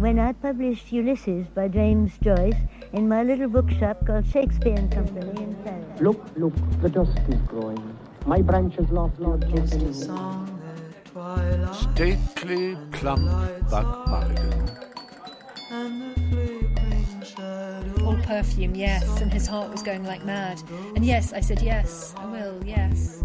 when I published Ulysses by James Joyce in my little bookshop called Shakespeare and Company in Paris. Look, look, the dusk is growing. My branches lost Lord Stately, plump Buck Mulligan. All perfume, yes, and his heart was going like mad. And yes, I said yes, I will, yes.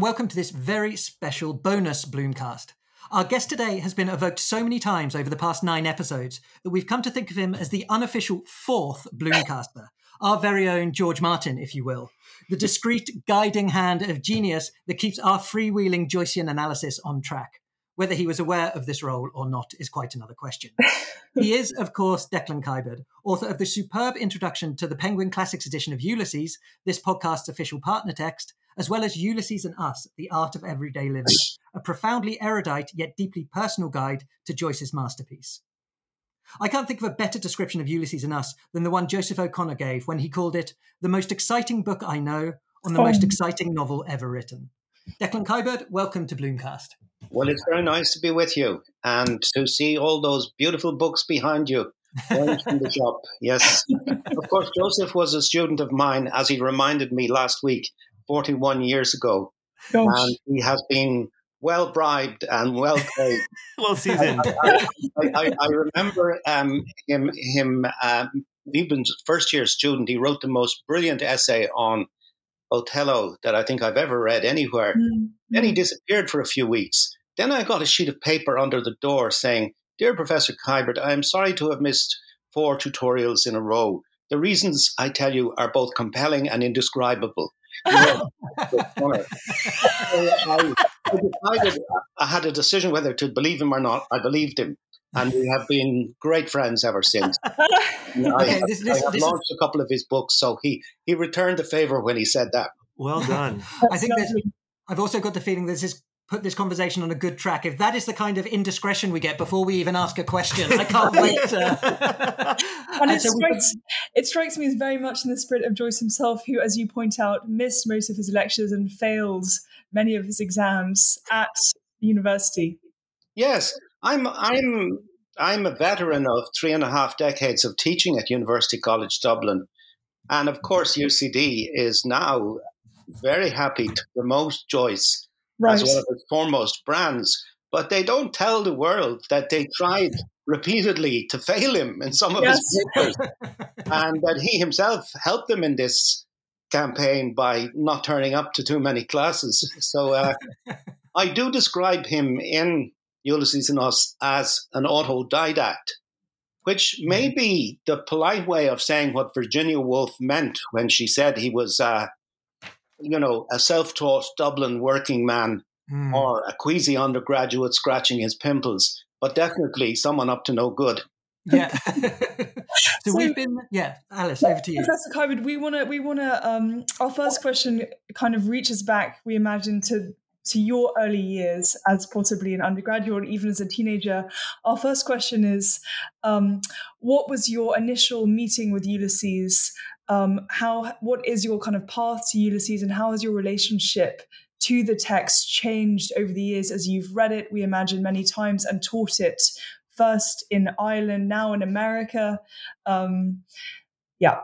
And welcome to this very special bonus Bloomcast. Our guest today has been evoked so many times over the past nine episodes that we've come to think of him as the unofficial fourth Bloomcaster, our very own George Martin, if you will, the discreet guiding hand of genius that keeps our freewheeling Joycean analysis on track. Whether he was aware of this role or not is quite another question. he is, of course, Declan Kiberd, author of the superb introduction to the Penguin Classics edition of Ulysses, this podcast's official partner text, as well as Ulysses and Us, The Art of Everyday Living, a profoundly erudite yet deeply personal guide to Joyce's masterpiece. I can't think of a better description of Ulysses and Us than the one Joseph O'Connor gave when he called it the most exciting book I know on the most um, exciting novel ever written. Declan Kiberd, welcome to Bloomcast. Well, it's very nice to be with you and to see all those beautiful books behind you going from the shop. Yes. Of course, Joseph was a student of mine, as he reminded me last week, 41 years ago. Gosh. And he has been well bribed and well paid. well seasoned. I, I, I remember um, him, him um, a first year student. He wrote the most brilliant essay on Othello that I think I've ever read anywhere. Mm. Then he disappeared for a few weeks. Then I got a sheet of paper under the door saying, Dear Professor Kiberd, I am sorry to have missed four tutorials in a row. The reasons I tell you are both compelling and indescribable. Yeah. So I, I decided I had a decision whether to believe him or not. I believed him. And we have been great friends ever since. And I, have, this- this- I have this is- launched a couple of his books, so he, he returned the favor when he said that. Well done. I think there's. I've also got the feeling this has put this conversation on a good track. If that is the kind of indiscretion we get before we even ask a question, I can't wait to. And And it so we- strikes, it strikes me as very much in the spirit of Joyce himself, who, as you point out, missed most of his lectures and fails many of his exams at university. Yes, I'm I'm I'm a veteran of three and a half decades of teaching at University College Dublin, and of course UCD is now very happy to promote Joyce Right. as one of its foremost brands. But they don't tell the world that they tried repeatedly to fail him in some of Yes. his papers, and that he himself helped them in this campaign by not turning up to too many classes. So uh, I do describe him in Ulysses and Us as an autodidact, which may be the polite way of saying what Virginia Woolf meant when she said he was, uh, you know, a self-taught Dublin working man Hmm. or a queasy undergraduate scratching his pimples, but definitely someone up to no good. yeah. so, So- we've been, yeah, Alice, over to you. Professor Kiberd, we want to, we want to, um, our first question kind of reaches back, we imagine, to to your early years as possibly an undergraduate or even as a teenager. Our first question is, um, what was your initial meeting with Ulysses? Um, how, what is your kind of path to Ulysses, and how has your relationship to the text changed over the years as you've read it? We imagine many times and taught it. First in Ireland, now in America. Um, yeah.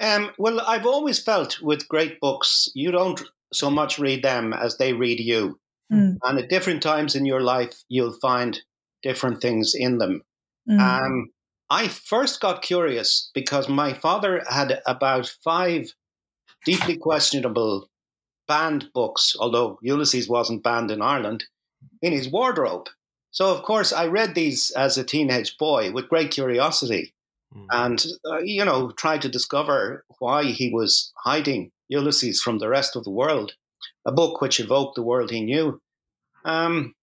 Um, well, I've always felt with great books, you don't so much read them as they read you. Mm. And at different times in your life, you'll find different things in them. Mm. Um, I first got curious because my father had about five deeply questionable banned books, although Ulysses wasn't banned in Ireland, in his wardrobe. So, of course, I read these as a teenage boy with great curiosity and, uh, you know, tried to discover why he was hiding Ulysses from the rest of the world, a book which evoked the world he knew. Um,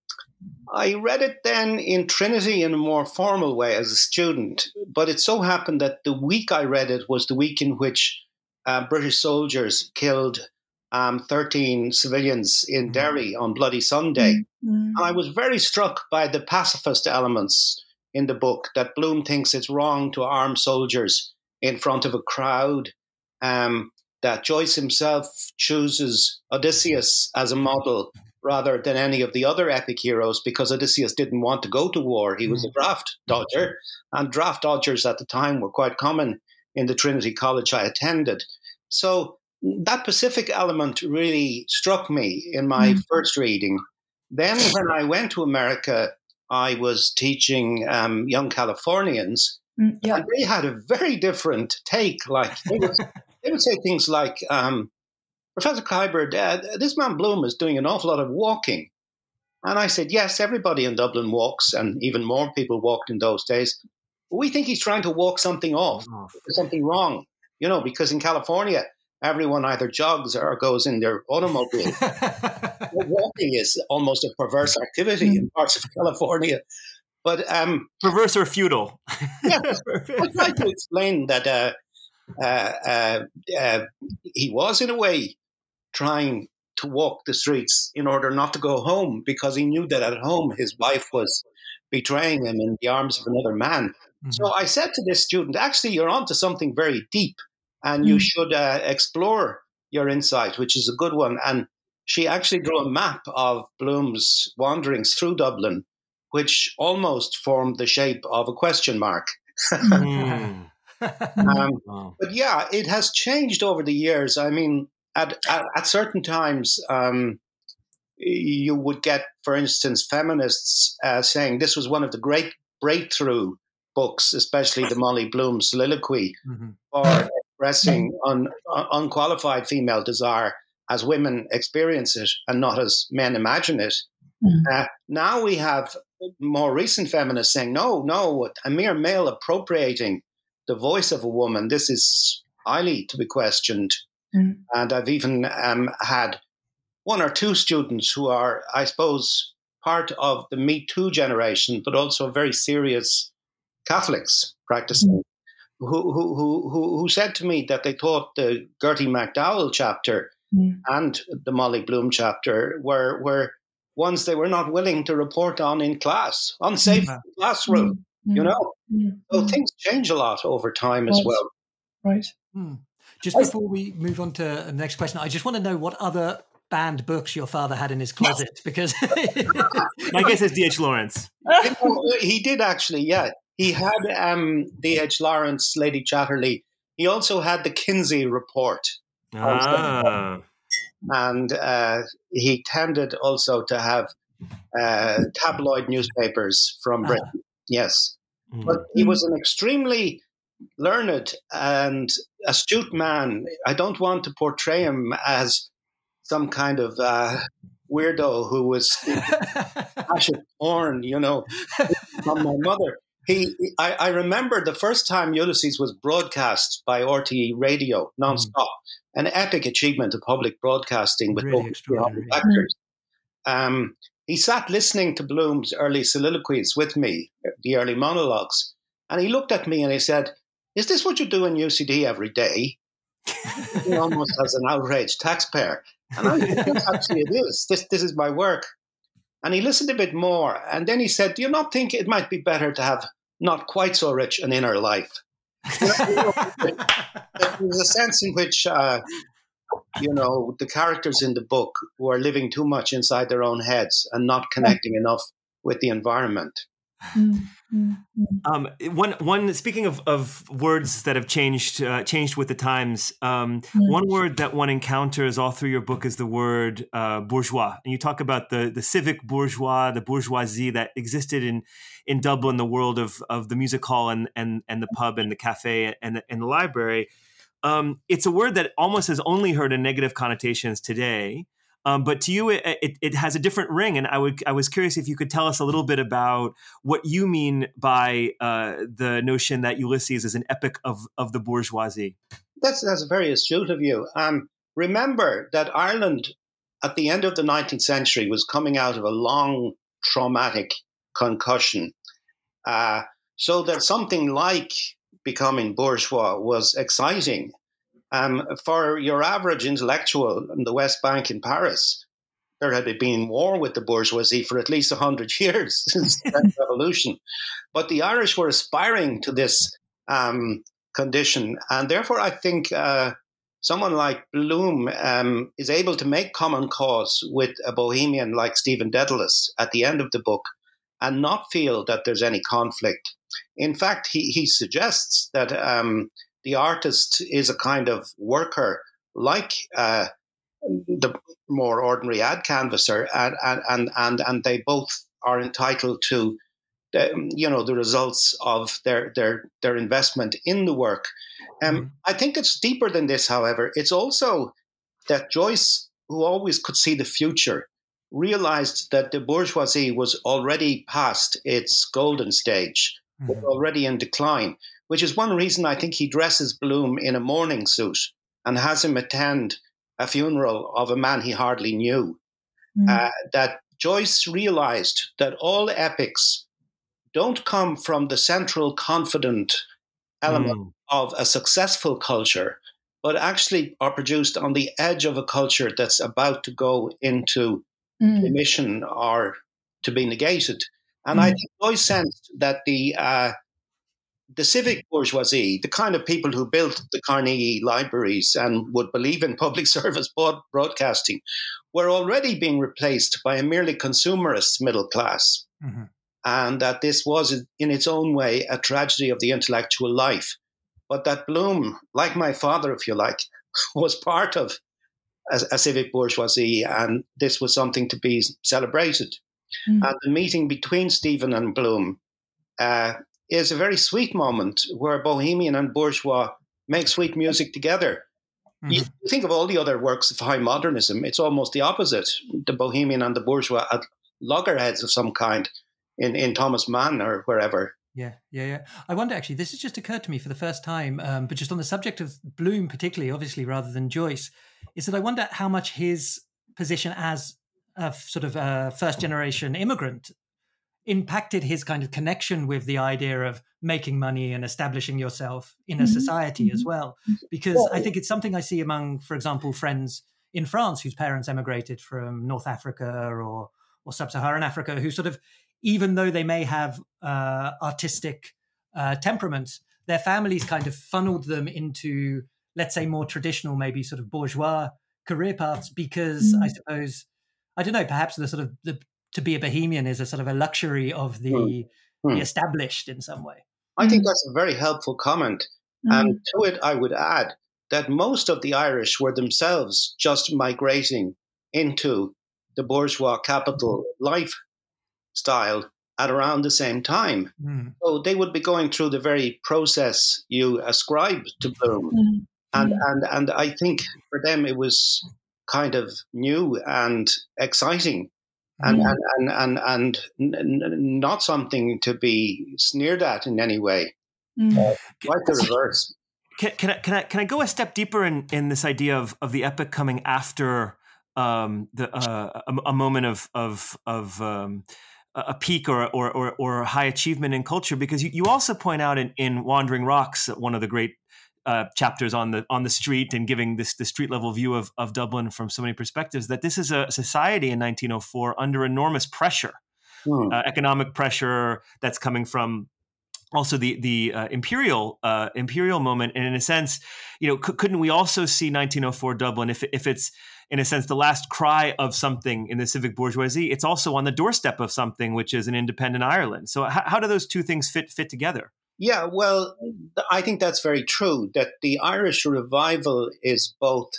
I read it then in Trinity in a more formal way as a student, but it so happened that the week I read it was the week in which uh, British soldiers killed um, 13 civilians in Derry on Bloody Sunday. Mm. And I was very struck by the pacifist elements in the book that Bloom thinks it's wrong to arm soldiers in front of a crowd. Um, that Joyce himself chooses Odysseus as a model rather than any of the other epic heroes because Odysseus didn't want to go to war. He was a draft dodger, and draft dodgers at the time were quite common in the Trinity College I attended. So that Pacific element really struck me in my mm. first reading. Then, when I went to America, I was teaching um, young Californians, mm, yeah. and they had a very different take. Like they would, they would say things like, um, "Professor Kleiber, uh, this man Bloom is doing an awful lot of walking." And I said, "Yes, everybody in Dublin walks, and even more people walked in those days. We think he's trying to walk something off, something wrong, you know, because in California." everyone either jogs or goes in their automobile. walking is almost a perverse activity in parts of California. But um, perverse or futile. yeah, I tried to explain that uh, uh, uh, uh, he was, in a way, trying to walk the streets in order not to go home because he knew that at home his wife was betraying him in the arms of another man. Mm-hmm. So I said to this student, actually, you're onto something very deep and mm. you should uh, explore your insight, which is a good one. And she actually drew a map of Bloom's wanderings through Dublin, which almost formed the shape of a question mark. mm. um, wow. But yeah, it has changed over the years. I mean, at, at, at certain times, um, you would get, for instance, feminists uh, saying this was one of the great breakthrough books, especially the Molly Bloom soliloquy, mm-hmm. or expressing un, un, unqualified female desire as women experience it and not as men imagine it. Mm. Uh, now we have more recent feminists saying, no, no, a mere male appropriating the voice of a woman, this is highly to be questioned. Mm. And I've even um, had one or two students who are, I suppose, part of the Me Too generation, but also very serious Catholics practicing mm who, who, who, who said to me that they thought the Gertie McDowell chapter mm. and the Molly Bloom chapter were, were ones they were not willing to report on in class, unsafe mm. classroom, mm. you know? Mm. So mm. things change a lot over time right. as well. Right. Just before we move on to the next question, I just want to know what other banned books your father had in his closet because my guess is D.H. Lawrence. he did actually, yeah. He had um, D.H. Lawrence, Lady Chatterley. He also had the Kinsey Report. Ah. And uh, he tended also to have uh, tabloid newspapers from ah. Britain. Ah. Yes. Mm. But he was an extremely learned and astute man. I don't want to portray him as some kind of uh, weirdo who was passion porn, you know, from my mother he I, I, remember the first time Ulysses was broadcast by RTE radio nonstop, mm. an epic achievement of public broadcasting with really actors. Um, he sat listening to Bloom's early soliloquies with me, the early monologues, and he looked at me and he said, "Is this what you do in UCD every day?" He almost as an outraged taxpayer, and I think actually it is. This this is my work. And he listened a bit more, and then he said, "Do you not think it might be better to have not quite so rich an inner life. There's a sense in which, uh, you know, the characters in the book were living too much inside their own heads and not connecting enough with the environment. Mm-hmm. Um, one, one. Speaking of, of words that have changed, uh, changed with the times. Um, mm-hmm. One word that one encounters all through your book is the word uh, bourgeois, and you talk about the the civic bourgeois, the bourgeoisie that existed in in Dublin, the world of of the music hall and and and the pub and the cafe and the, and the library. Um, it's a word that almost has only heard a negative connotations today. Um, but to you, it, it, it, has a different ring, and I would I was curious if you could tell us a little bit about what you mean by uh, the notion that Ulysses is an epic of of the bourgeoisie. That's that's very astute of you. Um, remember that Ireland at the end of the 19th century was coming out of a long traumatic concussion, uh, so that something like becoming bourgeois was exciting um, for your average intellectual in the West Bank in Paris, there had been war with the bourgeoisie for at least 100 years since the French Revolution. But the Irish were aspiring to this um, condition. And therefore, I think uh, someone like Bloom um, is able to make common cause with a bohemian like Stephen Dedalus at the end of the book and not feel that there's any conflict. In fact, he, he suggests that um, the artist is a kind of worker like uh, the more ordinary ad canvasser, and, and, and, and they both are entitled to the, you know the results of their their their investment in the work. Um, mm-hmm. I think it's deeper than this. However, it's also that Joyce, who always could see the future, realized that the bourgeoisie was already past its golden stage, mm-hmm. was already in decline. Which is one reason I think he dresses Bloom in a mourning suit and has him attend a funeral of a man he hardly knew. Mm-hmm. Uh, that Joyce realized that all epics don't come from the central confident element mm. of a successful culture, but actually are produced on the edge of a culture that's about to go into mm. emission or to be negated. And mm. I think Joyce sensed that the uh, the civic bourgeoisie, the kind of people who built the Carnegie libraries and would believe in public service broadcasting, were already being replaced by a merely consumerist middle class. Mm-hmm. And that this was, in its own way, a tragedy of the intellectual life. But that Bloom, like my father, if you like, was part of a, a civic bourgeoisie, and this was something to be celebrated. Mm-hmm. And the meeting between Stephen and Bloom uh, is a very sweet moment where bohemian and bourgeois make sweet music together. Mm-hmm. You think of all the other works of high modernism, it's almost the opposite. The bohemian and the bourgeois at loggerheads of some kind in, in Thomas Mann or wherever. Yeah, yeah, yeah. I wonder actually, this has just occurred to me for the first time, um, but just on the subject of Bloom, particularly, obviously, rather than Joyce, is that I wonder how much his position as a sort of a first generation immigrant impacted his kind of connection with the idea of making money and establishing yourself in a mm-hmm. society as mm-hmm. well. Because I think it's something I see among, for example, friends in France whose parents emigrated from North Africa or or sub-Saharan Africa, who sort of, even though they may have uh, artistic uh, temperaments, their families kind of funneled them into, let's say, more traditional, maybe sort of bourgeois career paths because I mm-hmm. suppose I don't know, perhaps the sort of the to be a bohemian is a sort of a luxury of the, mm. the hmm. established in some way. I think that's a very helpful comment. Mm. And to it, I would add that most of the Irish were themselves just migrating into the bourgeois capital lifestyle at around the same time. Mm. So they would be going through the very process you ascribe to Bloom. Mm. And, and, and I think for them it was kind of new and exciting and, mm. and, and, and, and, not something to be sneered at in any way. Mm. Uh, quite the reverse. Can, can, I, can, I, can I go a step deeper in, in this idea of, of the epic coming after um, the, uh, a, a, moment of, of, of um, a peak or, or, or, or, high achievement in culture? Because you, you also point out in, in Wandering Rocks, one of the great uh, chapters on the on the street and giving this the street level view of, of Dublin from so many perspectives that this is a society in 1904 under enormous pressure, hmm. uh, economic pressure that's coming from also the the uh, imperial uh, imperial moment. And in a sense you know c- couldn't we also see 1904 Dublin if if it's in a sense the last cry of something in the civic bourgeoisie? It's also on the doorstep of something which is an independent Ireland. So how, how do those two things fit fit together yeah, well, I think that's very true. That the Irish revival is both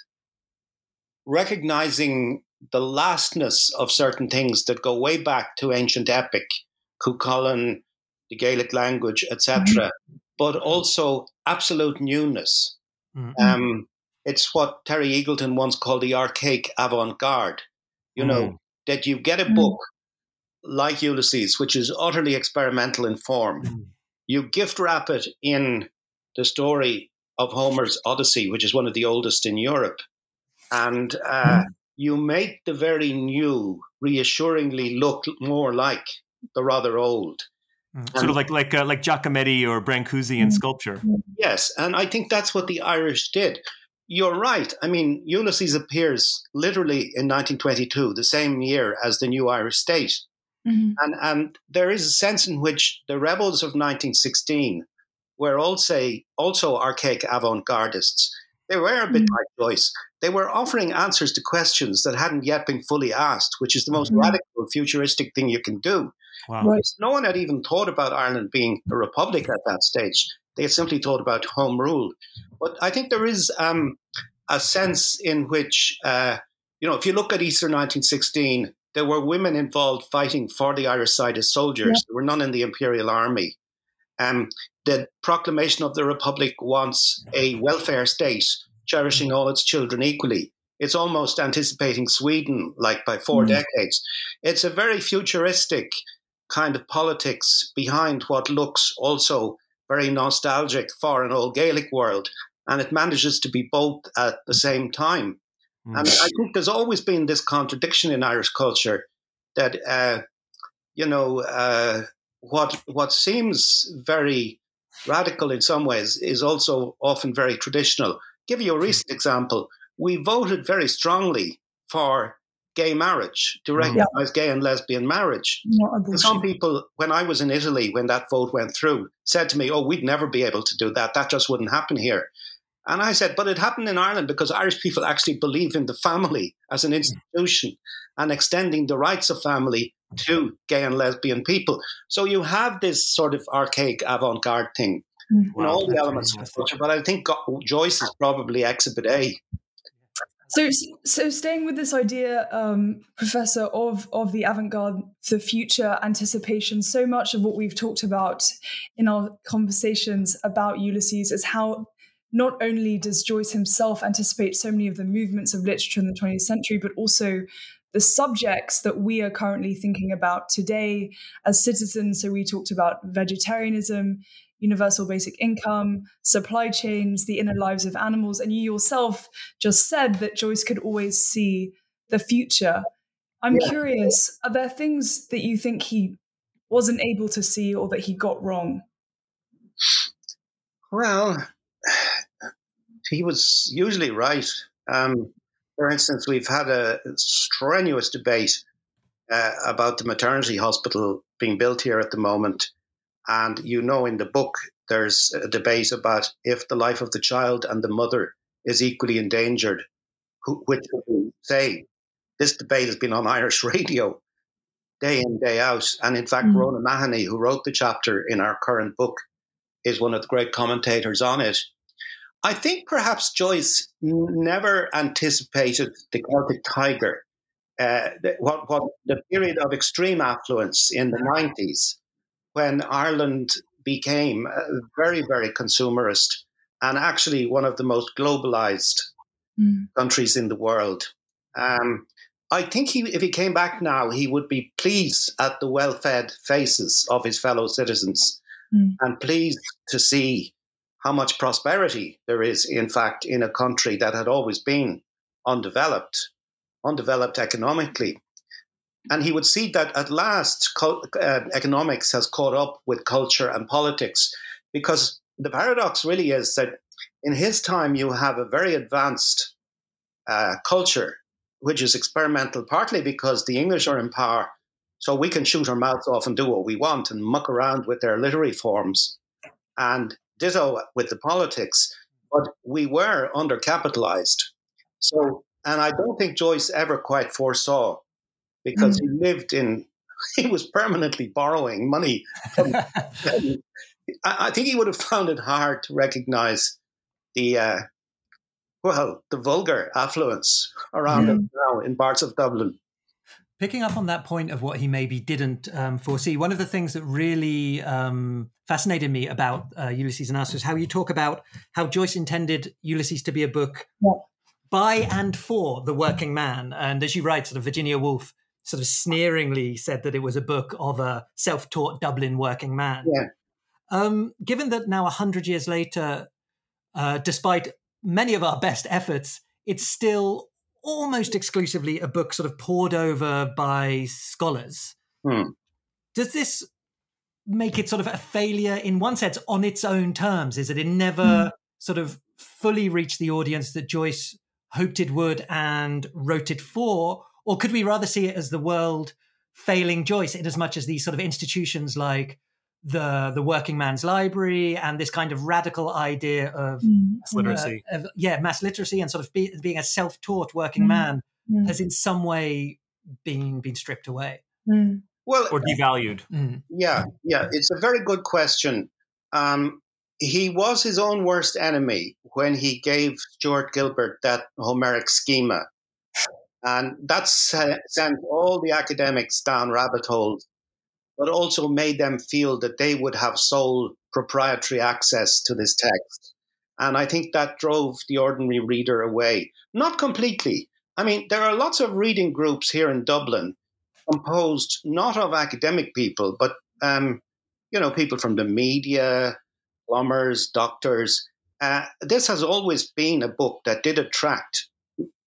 recognizing the lastness of certain things that go way back to ancient epic, Cuchulainn, the Gaelic language, etc., mm-hmm. but also absolute newness. Mm-hmm. Um, it's what Terry Eagleton once called the archaic avant garde. You mm-hmm. know, that you get a mm. book like Ulysses, which is utterly experimental in form mm you gift wrap it in the story of Homer's Odyssey, which is one of the oldest in Europe, and uh, mm. you make the very new reassuringly look more like the rather old. Mm. Sort of like like uh, like Giacometti or Brancusi in mm. sculpture. Yes, and I think that's what the Irish did. you're right. I mean, Ulysses appears literally in 1922, the same year as the new Irish state. Mm-hmm. And, and there is a sense in which the rebels of 1916 were also, also archaic avant gardists. They were a bit mm-hmm. like Joyce. They were offering answers to questions that hadn't yet been fully asked, which is the most mm-hmm. radical, futuristic thing you can do. Wow. Right. No one had even thought about Ireland being a republic at that stage. They had simply thought about home rule. But I think there is um, a sense in which, uh, you know, if you look at Easter 1916, there were women involved fighting for the Irish side as soldiers. Yeah. There were none in the Imperial Army. Um, the proclamation of the Republic wants a welfare state, cherishing all its children equally. It's almost anticipating Sweden, like by four mm. decades. It's a very futuristic kind of politics behind what looks also very nostalgic for an old Gaelic world. And it manages to be both at the same time. Mm. And I think there's always been this contradiction in Irish culture that, uh, you know, uh, what what seems very radical in some ways is also often very traditional. give you a recent example. We voted very strongly for gay marriage, to recognize yeah. gay and lesbian marriage. some people, when I was in Italy, when that vote went through, said to me, Oh, we'd never be able to do that. That just wouldn't happen here. And I said, But it happened in Ireland because Irish people actually believe in the family as an institution and extending the rights of family to gay and lesbian people. So you have this sort of archaic avant garde thing mm-hmm. in all the elements of the culture. But I think Joyce is probably exhibit A. So, so staying with this idea, um, Professor, of of the avant-garde, the future anticipation. So much of what we've talked about in our conversations about Ulysses is how not only does Joyce himself anticipate so many of the movements of literature in the 20th century, but also the subjects that we are currently thinking about today as citizens. So we talked about vegetarianism, universal basic income, supply chains, the inner lives of animals. And you yourself just said that Joyce could always see the future. I'm yeah. curious, are there things that you think he wasn't able to see or that he got wrong? Well, he was usually right. Um, for instance, we've had a strenuous debate uh, about the maternity hospital being built here at the moment. And you know, in the book, there's a debate about if the life of the child and the mother is equally endangered, which would say this debate has been on Irish radio day in, day out. And in fact, mm. Rhona Mahony, who wrote the chapter in our current book, is one of the great commentators on it. I think perhaps Joyce never anticipated the Celtic Tiger, uh, what, what the period of extreme affluence in the 90s when Ireland became very, very consumerist and actually one of the most globalized mm. countries in the world. Um, I think he, if he came back now, he would be pleased at the well fed faces of his fellow citizens mm. and pleased to see how much prosperity there is, in fact, in a country that had always been undeveloped, undeveloped economically. And he would see that at last uh, economics has caught up with culture and politics because the paradox really is that in his time you have a very advanced uh, culture which is experimental partly because the english are in power so we can shoot our mouths off and do what we want and muck around with their literary forms and ditto with the politics but we were undercapitalized so and i don't think joyce ever quite foresaw because mm. he lived in, he was permanently borrowing money. From, I, think he would have found it hard to recognize the, uh, well, the vulgar affluence around him now in parts of Dublin. Picking up on that point of what he maybe didn't um, foresee, one of the things that really um, fascinated me about uh, Ulysses and Us is how you talk about how Joyce intended Ulysses to be a book yeah. by and for the working man. And as you write, sort of Virginia Woolf sort of sneeringly said that it was a book of a self-taught Dublin working man. Yeah. Um, given that now, a hundred years later, uh, despite many of our best efforts, it's still almost exclusively a book sort of pored over by scholars. Hmm. Does this make it sort of a failure in one sense on its own terms? Is that it never hmm. sort of fully reach the audience that Joyce hoped it would and wrote it for? Or could we rather see it as the world failing Joyce in as much as these sort of institutions like the the working man's library and this kind of radical idea of mm. mass literacy, uh, of, yeah, mass literacy and sort of be, being a self-taught working mm. man mm. has in some way been been stripped away. Mm. Well, or devalued. Mm. Yeah, yeah, it's a very good question. Um, he was his own worst enemy when he gave Stuart Gilbert that Homeric schema. And that sent all the academics down rabbit holes but also made them feel that they would have sole proprietary access to this text. And I think that drove the ordinary reader away. Not completely. I mean, there are lots of reading groups here in Dublin composed not of academic people, but um, you know, people from the media, plumbers, doctors. Uh, this has always been a book that did attract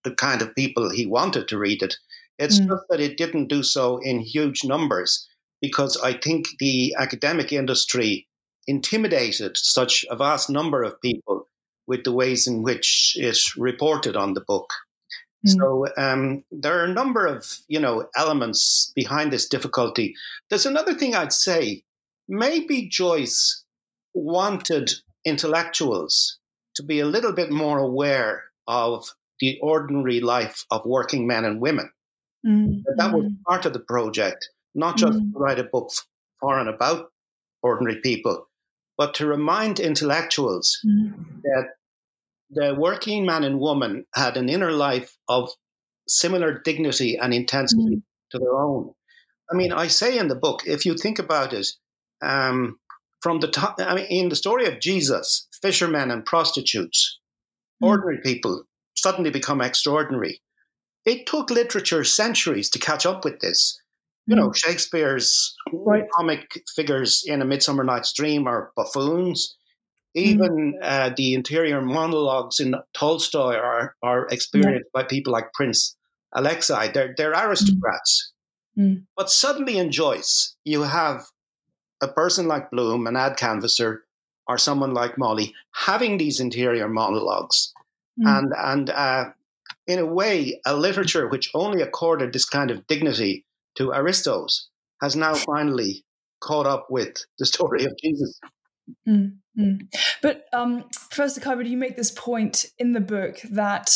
the kind of people he wanted to read it. It's mm. just that it didn't do so in huge numbers because I think the academic industry intimidated such a vast number of people with the ways in which it reported on the book. Mm. So um, there are a number of you know elements behind this difficulty. There's another thing I'd say. Maybe Joyce wanted intellectuals to be a little bit more aware of the ordinary life of working men and women. Mm. That was mm. part of the project not just mm. to write a book for and about ordinary people, but to remind intellectuals mm. that the working man and woman had an inner life of similar dignity and intensity mm. to their own. I mean, I say in the book, if you think about it, um, from the top, I mean, in the story of Jesus, fishermen and prostitutes, ordinary people suddenly become extraordinary. It took literature centuries to catch up with this you know, Shakespeare's right. comic figures in A Midsummer Night's Dream are buffoons. Even mm. uh, the interior monologues in Tolstoy are, are experienced yeah. by people like Prince Alexei. They're, they're aristocrats. Mm. But suddenly in Joyce, you have a person like Bloom, an ad canvasser, or someone like Molly having these interior monologues. Mm. And, and uh, in a way, a literature which only accorded this kind of dignity to Aristos has now finally caught up with the story of Jesus. Mm, mm. But um, Professor Kiberd, you make this point in the book that,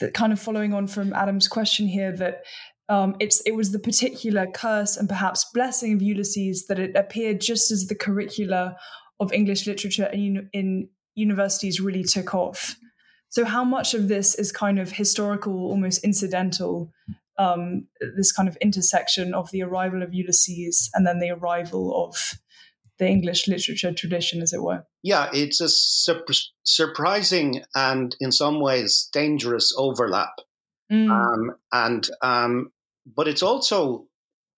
that kind of following on from Adam's question here, that um, it's it was the particular curse and perhaps blessing of Ulysses that it appeared just as the curricula of English literature in, in universities really took off. So, how much of this is kind of historical, almost incidental, um, this kind of intersection of the arrival of Ulysses and then the arrival of the English literature tradition, as it were. Yeah, it's a sur- surprising and in some ways dangerous overlap. Mm. Um, and um, but it's also,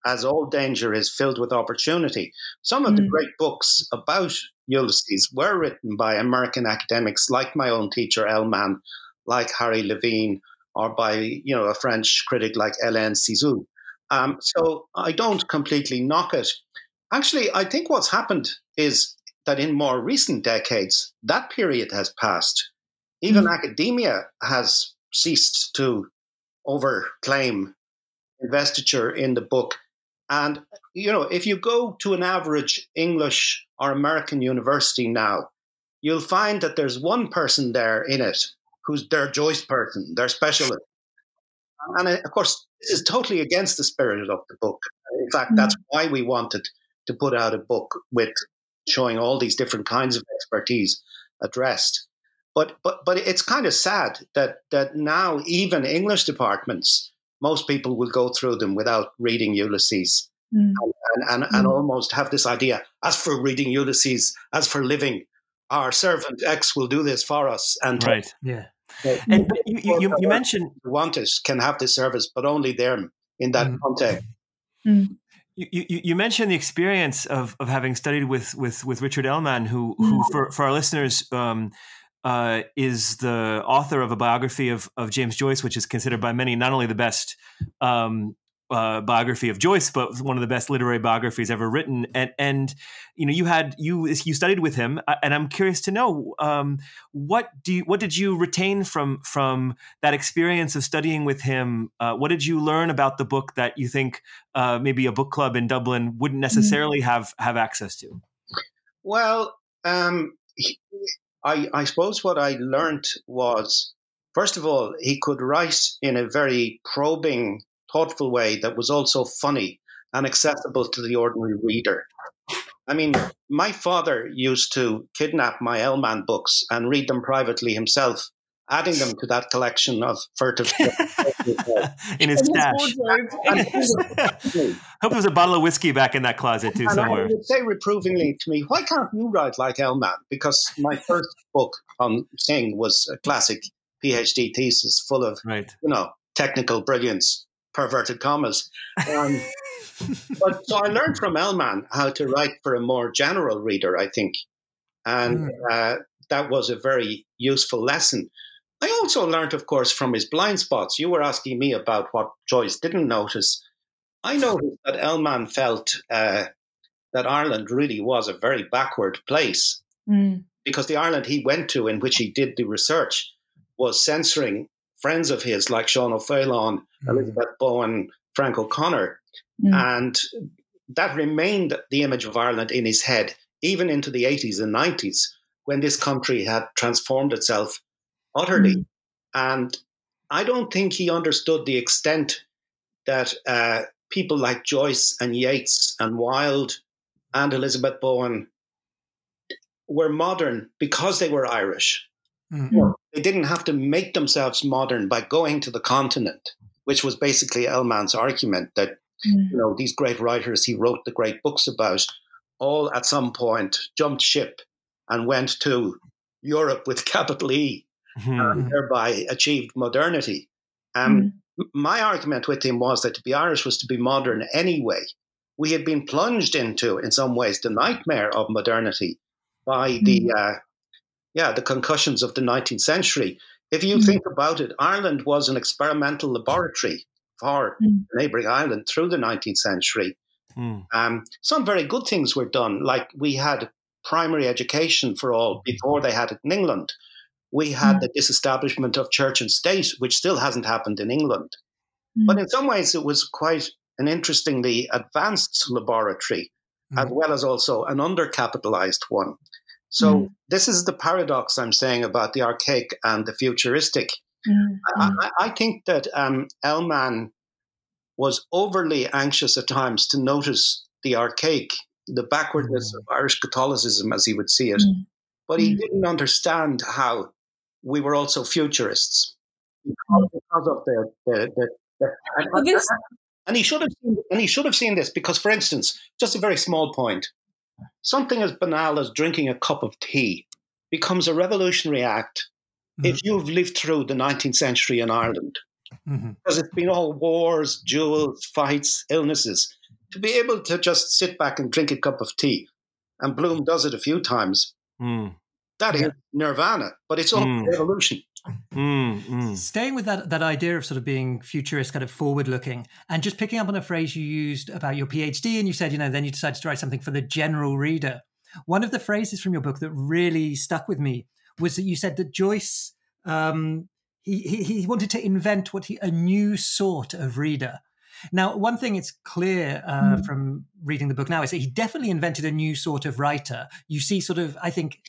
as all danger is, filled with opportunity. Some of mm. the great books about Ulysses were written by American academics, like my own teacher Ellmann, like Harry Levin, or by you know a French critic like Hélène Cixous. Um, so I don't completely knock it. Actually, I think what's happened is that in more recent decades, that period has passed. Even mm. academia has ceased to overclaim investiture in the book. And, you know, if you go to an average English or American university now, you'll find that there's one person there in it who's their Joyce person, their specialist. And of course, is totally against the spirit of the book. In fact, mm-hmm. that's why we wanted to put out a book with showing all these different kinds of expertise addressed. But but but it's kind of sad that that now even English departments, most people will go through them without reading Ulysses. Mm. And, and, and, mm. almost have this idea as for reading Ulysses, as for living, our servant X will do this for us. And right, yeah. And you, you, you, mentioned wanters can have this service, but only them in that mm. context. Mm. You, you, you, mentioned the experience of, of having studied with with, with Richard Ellmann, who who mm. for, for our listeners um, uh, is the author of a biography of, of James Joyce, which is considered by many not only the best um, uh, biography of Joyce, but one of the best literary biographies ever written. And and you know, you had you you studied with him, uh, and I'm curious to know um, what do you, what did you retain from from that experience of studying with him? Uh, what did you learn about the book that you think uh, maybe a book club in Dublin wouldn't mm-hmm. necessarily mm-hmm. have have access to? Well, um, I I suppose what I learned was first of all he could write in a very probing thoughtful way that was also funny and accessible to the ordinary reader. I mean, my father used to kidnap my Ellmann books and read them privately himself, adding them to that collection of furtive in his stash. I hope there's a bottle of whiskey back in that closet too and somewhere. He would say reprovingly to me, "Why can't you write like Ellmann?" Because my first book on Synge was a classic PhD thesis full of, right. you know, technical brilliance perverted commas. Um, but so I learned from Ellmann how to write for a more general reader, I think, and mm. uh, that was a very useful lesson. I also learned, of course, from his blind spots. You were asking me about what Joyce didn't notice. I noticed that Ellmann felt uh, that Ireland really was a very backward place mm. because the Ireland he went to, in which he did the research, was censoring friends of his like Sean O'Faolain, mm. Elizabeth Bowen, Frank O'Connor. Mm. And that remained the image of Ireland in his head, even into the 80s and 90s, when this country had transformed itself utterly. Mm. And I don't think he understood the extent that uh, people like Joyce and Yeats and Wilde and Elizabeth Bowen were modern because they were Irish. Mm-hmm. They didn't have to make themselves modern by going to the continent, which was basically Ellmann's argument that mm-hmm. you know these great writers he wrote the great books about all at some point jumped ship and went to Europe with capital E mm-hmm. and thereby achieved modernity. Um, mm-hmm. My argument with him was that to be Irish was to be modern anyway. We had been plunged into, in some ways, the nightmare of modernity by the mm-hmm. uh, yeah, the concussions of the 19th century. If you mm. think about it, Ireland was an experimental laboratory for mm. neighboring Ireland through the 19th century. Mm. Um, some very good things were done, like we had primary education for all before they had it in England. We had mm. the disestablishment of church and state, which still hasn't happened in England. Mm. But in some ways, it was quite an interestingly advanced laboratory, as mm. well as also an undercapitalized one. So mm. this is the paradox I'm saying about the archaic and the futuristic. Mm. I, I, think that um, Ellmann was overly anxious at times to notice the archaic, the backwardness mm. of Irish Catholicism as he would see it. Mm. But he mm. didn't understand how we were also futurists because, because of the, the, the, the and, and he should have seen, and he should have seen this because, for instance, just a very small point. Something as banal as drinking a cup of tea becomes a revolutionary act mm-hmm. if you've lived through the 19th century in Ireland. Mm-hmm. Because it's been all wars, duels, fights, illnesses. To be able to just sit back and drink a cup of tea, and Bloom does it a few times, mm. that is nirvana, but it's all mm. revolution. Mm, mm. Staying with that that idea of sort of being futurist, kind of forward looking, and just picking up on a phrase you used about your PhD, and you said, you know, then you decided to write something for the general reader. One of the phrases from your book that really stuck with me was that you said that Joyce um, he, he, he wanted to invent what he a new sort of reader. Now, one thing it's clear uh, mm. from reading the book now is that he definitely invented a new sort of writer. You see, sort of, I think,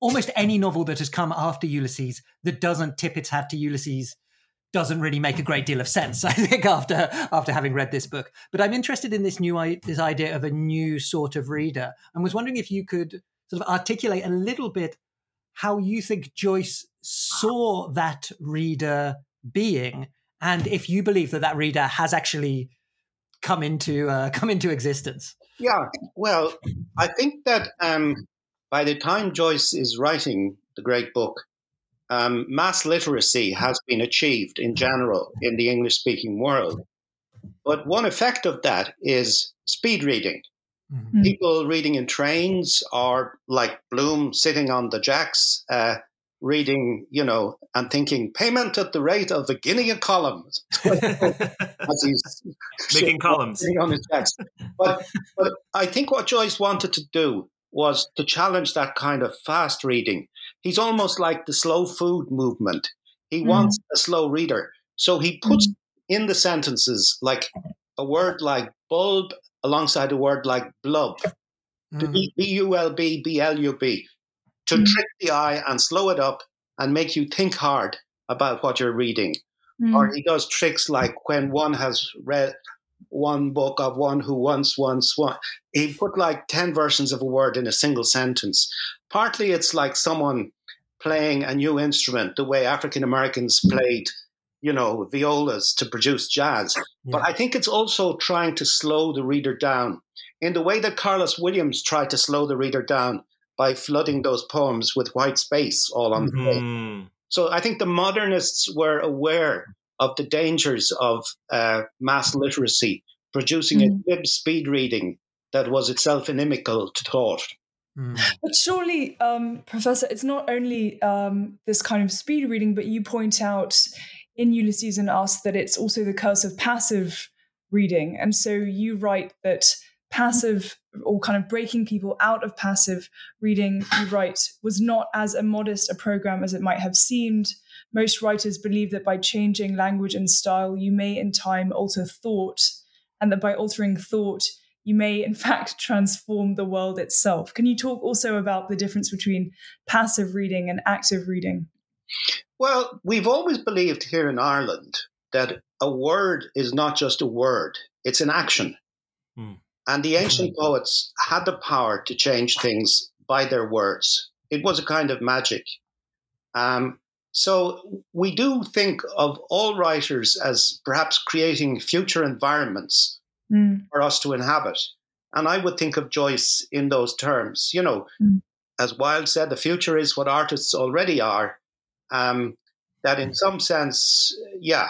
almost any novel that has come after Ulysses that doesn't tip its hat to Ulysses doesn't really make a great deal of sense. I think after after having read this book, but I'm interested in this new this idea of a new sort of reader, and was wondering if you could sort of articulate a little bit how you think Joyce saw that reader being, and if you believe that that reader has actually come into uh, come into existence. Yeah, well, I think that um, by the time Joyce is writing the great book, um, mass literacy has been achieved in general in the English speaking world. But one effect of that is speed reading. Mm-hmm. People reading in trains or like Bloom sitting on the jacks uh, reading, you know, and thinking payment at the rate of a guinea a column. as he's making columns on his text. But, but I think what Joyce wanted to do was to challenge that kind of fast reading. He's almost like the slow food movement. He mm. wants a slow reader. So he puts mm. in the sentences like a word like bulb alongside a word like blub. Mm. B U L B B L U B to mm. trick the eye and slow it up and make you think hard about what you're reading. Mm. Or he does tricks like when one has read one book of one who once, once, one. He put like 10 versions of a word in a single sentence. Partly it's like someone playing a new instrument, the way African Americans played, you know, violas to produce jazz. Yeah. But I think it's also trying to slow the reader down in the way that Carlos Williams tried to slow the reader down by flooding those poems with white space all on mm-hmm. the page. So I think the modernists were aware of the dangers of uh, mass literacy, producing mm-hmm. a glib speed reading that was itself inimical to thought. Mm. But surely, um, Professor, it's not only um, this kind of speed reading, but you point out in Ulysses and Us that it's also the curse of passive reading. And so you write that passive or kind of breaking people out of passive reading, you write, was not as immodest a program as it might have seemed. Most writers believe that by changing language and style, you may in time alter thought, and that by altering thought, you may in fact transform the world itself. Can you talk also about the difference between passive reading and active reading? Well, we've always believed here in Ireland that a word is not just a word, it's an action. Hmm. And the ancient poets had the power to change things by their words. It was a kind of magic. Um, so we do think of all writers as perhaps creating future environments mm. for us to inhabit. And I would think of Joyce in those terms. You know, mm. as Wilde said, the future is what artists already are. Um, that in some sense, yeah,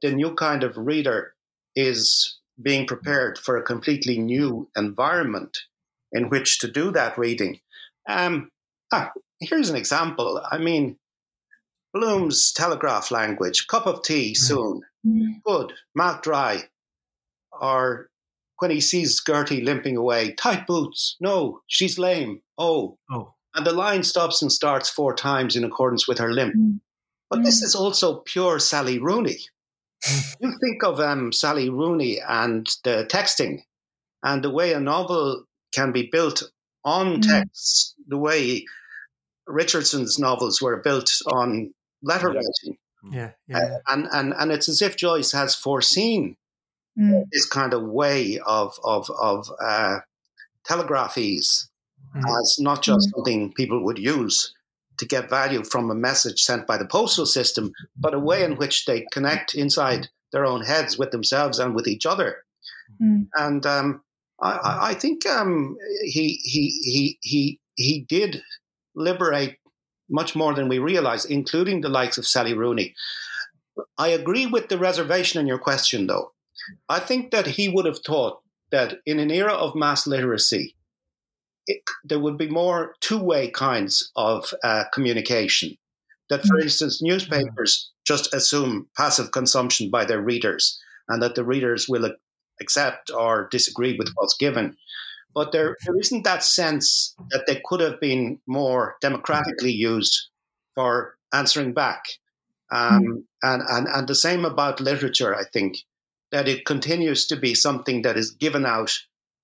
the new kind of reader is being prepared for a completely new environment in which to do that reading. Um, ah, here's an example. I mean, Bloom's telegraph language, cup of tea soon, mm. good, mouth dry. Or when he sees Gerty limping away, tight boots, no, she's lame, oh. oh. And the line stops and starts four times in accordance with her limp. Mm. But this mm. is also pure Sally Rooney you think of um, Sally Rooney and the texting and the way a novel can be built on mm. text, the way Richardson's novels were built on letter writing. Yeah, yeah. Uh, and, and, and it's as if Joyce has foreseen mm. this kind of way of, of, of uh, telegraphies mm. as not just mm. something people would use to get value from a message sent by the postal system, but a way in which they connect inside their own heads with themselves and with each other. Mm. And um, I, I, think um, he, he, he, he, he did liberate much more than we realize, including the likes of Sally Rooney. I agree with the reservation in your question, though. I think that he would have thought that in an era of mass literacy, it, there would be more two-way kinds of uh, communication. That, for mm. instance, newspapers just assume passive consumption by their readers, and that the readers will accept or disagree with what's given. But there, there isn't that sense that they could have been more democratically used for answering back. Um, mm. and, and, and the same about literature, I think, that it continues to be something that is given out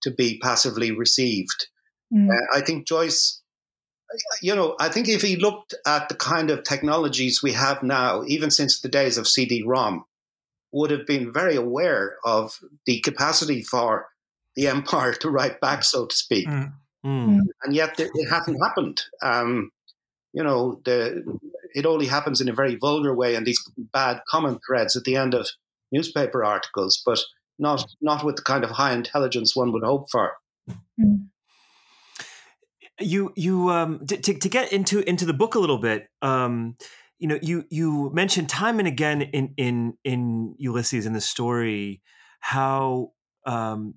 to be passively received. Mm. Uh, I think Joyce, you know, I think if he looked at the kind of technologies we have now, even since the days of CD-ROM, would have been very aware of the capacity for the empire to write back, so to speak. Mm. Mm. And yet it hasn't happened. Um, you know, the, it only happens in a very vulgar way and these bad comment threads at the end of newspaper articles, but not not with the kind of high intelligence one would hope for. Mm you you um to, to get into into the book a little bit um you know you you mentioned time and again in in in ulysses in the story how um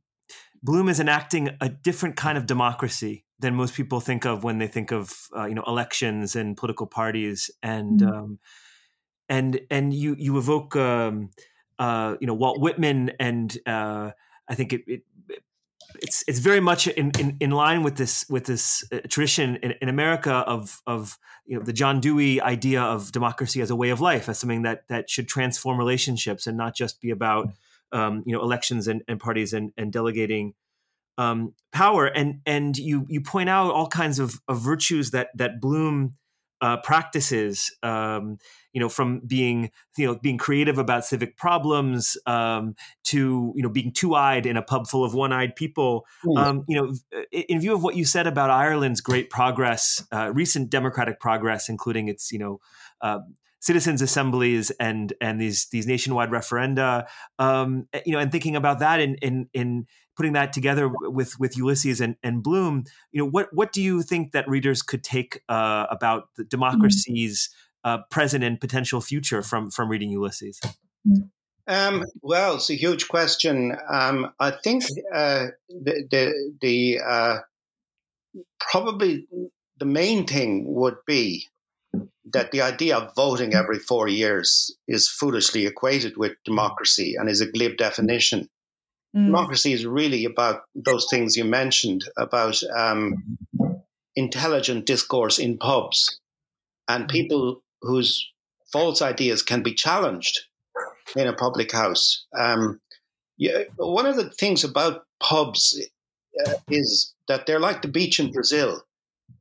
Bloom is enacting a different kind of democracy than most people think of when they think of uh, you know elections and political parties and mm-hmm. um, and and you you evoke um, uh, you know Walt Whitman and uh, I think it, it, it's it's very much in, in, in line with this with this uh, tradition in, in, America of of you know the John Dewey idea of democracy as a way of life as something that that should transform relationships and not just be about um, you know elections and, and parties and, and delegating um, power and and you you point out all kinds of, of virtues that that Bloom uh, practices um, you know from being you know being creative about civic problems um, to you know being two-eyed in a pub full of one-eyed people mm. um, you know in view of what you said about Ireland's great progress uh, recent democratic progress including its you know uh, citizens assemblies and and these these nationwide referenda um, you know and thinking about that in in in putting that together with with Ulysses and, and Bloom, you know, what what do you think that readers could take uh, about the mm-hmm. democracy's uh, present and potential future from from reading Ulysses? Um, well, it's a huge question. Um, I think uh, the the, the uh, probably the main thing would be that the idea of voting every four years is foolishly equated with democracy and is a glib definition. Mm. Democracy is really about those things you mentioned about um, intelligent discourse in pubs and mm. people whose false ideas can be challenged in a public house. Um, yeah, one of the things about pubs uh, is that they're like the beach in Brazil.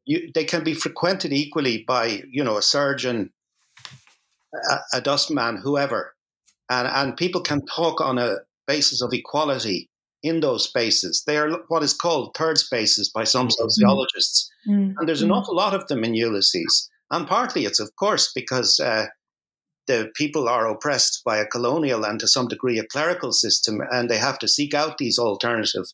You, they can be frequented equally by you know a surgeon, a, a dustman, whoever, and and people can talk on a basis of equality in those spaces. They are what is called third spaces by some mm-hmm. sociologists. Mm-hmm. And there's an mm-hmm. awful lot of them in Ulysses. And partly it's, of course, because uh, the people are oppressed by a colonial and to some degree a clerical system, and they have to seek out these alternative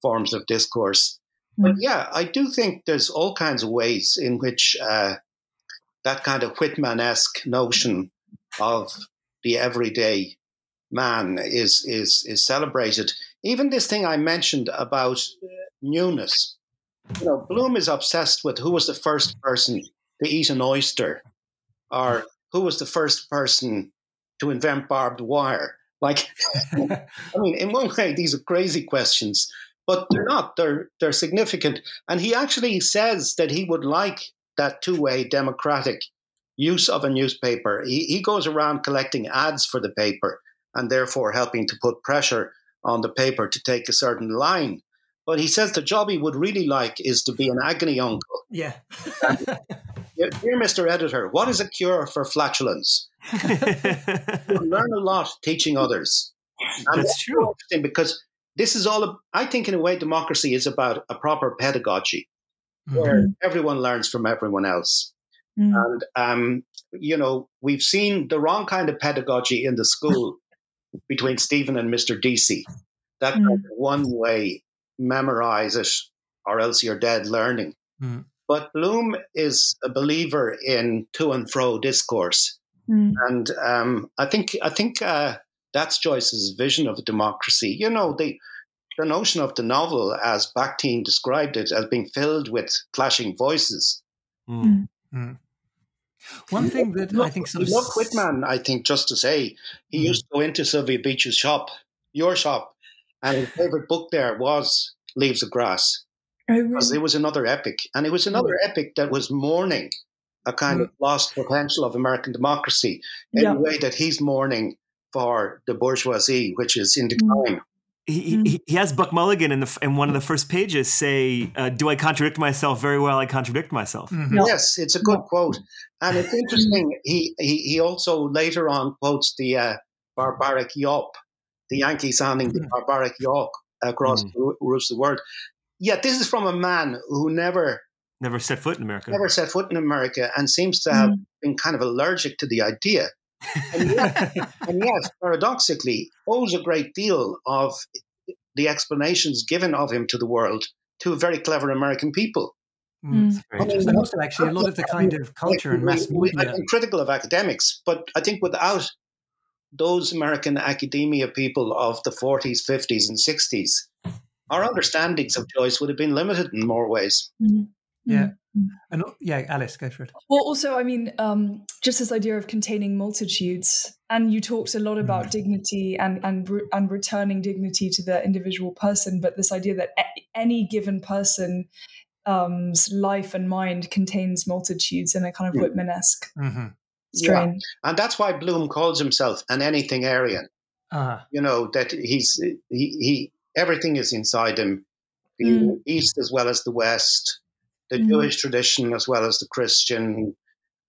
forms of discourse. But yeah, I do think there's all kinds of ways in which uh, that kind of Whitman esque notion of the everyday man is is is celebrated. Even this thing I mentioned about uh, newness. You know, Bloom is obsessed with who was the first person to eat an oyster, or who was the first person to invent barbed wire. Like, I mean, in one way, these are crazy questions, but they're not. They're they're significant. And he actually says that he would like that two-way democratic use of a newspaper. He, he goes around collecting ads for the paper and therefore helping to put pressure on the paper to take a certain line. But he says the job he would really like is to be an agony uncle. Yeah. Dear Mr. Editor, what is a cure for flatulence? you learn a lot teaching others. And that's true. Interesting because this is all, I think, in a way, democracy is about a proper pedagogy mm-hmm. where everyone learns from everyone else. Mm-hmm. And, um, you know, we've seen the wrong kind of pedagogy in the school between Stephen and Mr. Deasy. That mm. kind of one way, memorize it or else you're dead learning. Mm. But Bloom is a believer in to and fro discourse, mm. and um, I think I think uh, that's Joyce's vision of a democracy. You know, the the notion of the novel, as Bakhtin described it, as being filled with clashing voices. Mm. Mm. One thing that look, I think sort of look Whitman, I think, just to say, he mm. used to go into Sylvia Beach's shop, your shop, and his favorite book there was Leaves of Grass. Oh, really? Because it was another epic, and it was another mm. epic that was mourning a kind mm. of lost potential of American democracy in yeah. a way that he's mourning for the bourgeoisie, which is in mm. decline he, mm-hmm. he, has Buck Mulligan in the in one of the first pages say, uh, "Do I contradict myself? Very well, I contradict myself." Mm-hmm. Yes, it's a good quote, and it's interesting. He he, he also later on quotes the uh, barbaric yawp, the Yankee sounding the barbaric yawp across mm. the roofs of the world. Yet this is from a man who never never set foot in America, never set foot in America, and seems to have mm. been kind of allergic to the idea and yet, and yet, paradoxically, owes a great deal of the explanations given of him to the world to very clever American people. Mm. mm. I mean, and also, actually, a lot of the kind of culture and mass media. I'm critical of academics, but I think without those American academia people of the 40s, 50s, and 60s, our understandings of Joyce would have been limited in more ways. Mm. Yeah. Mm. And yeah, Alice, go for it. Well, also, I mean, um, just this idea of containing multitudes, and you talked a lot about Mm. dignity and and and returning dignity to the individual person, but this idea that a- any given person um's life and mind contains multitudes in a kind of Mm. Whitman-esque Mm-hmm. strain. And that's why Bloom calls himself an anythingarian. Uh, You know, that he's, he, he everything is inside him, the Mm. East as well as the West, the Mm. Jewish tradition as well as the Christian,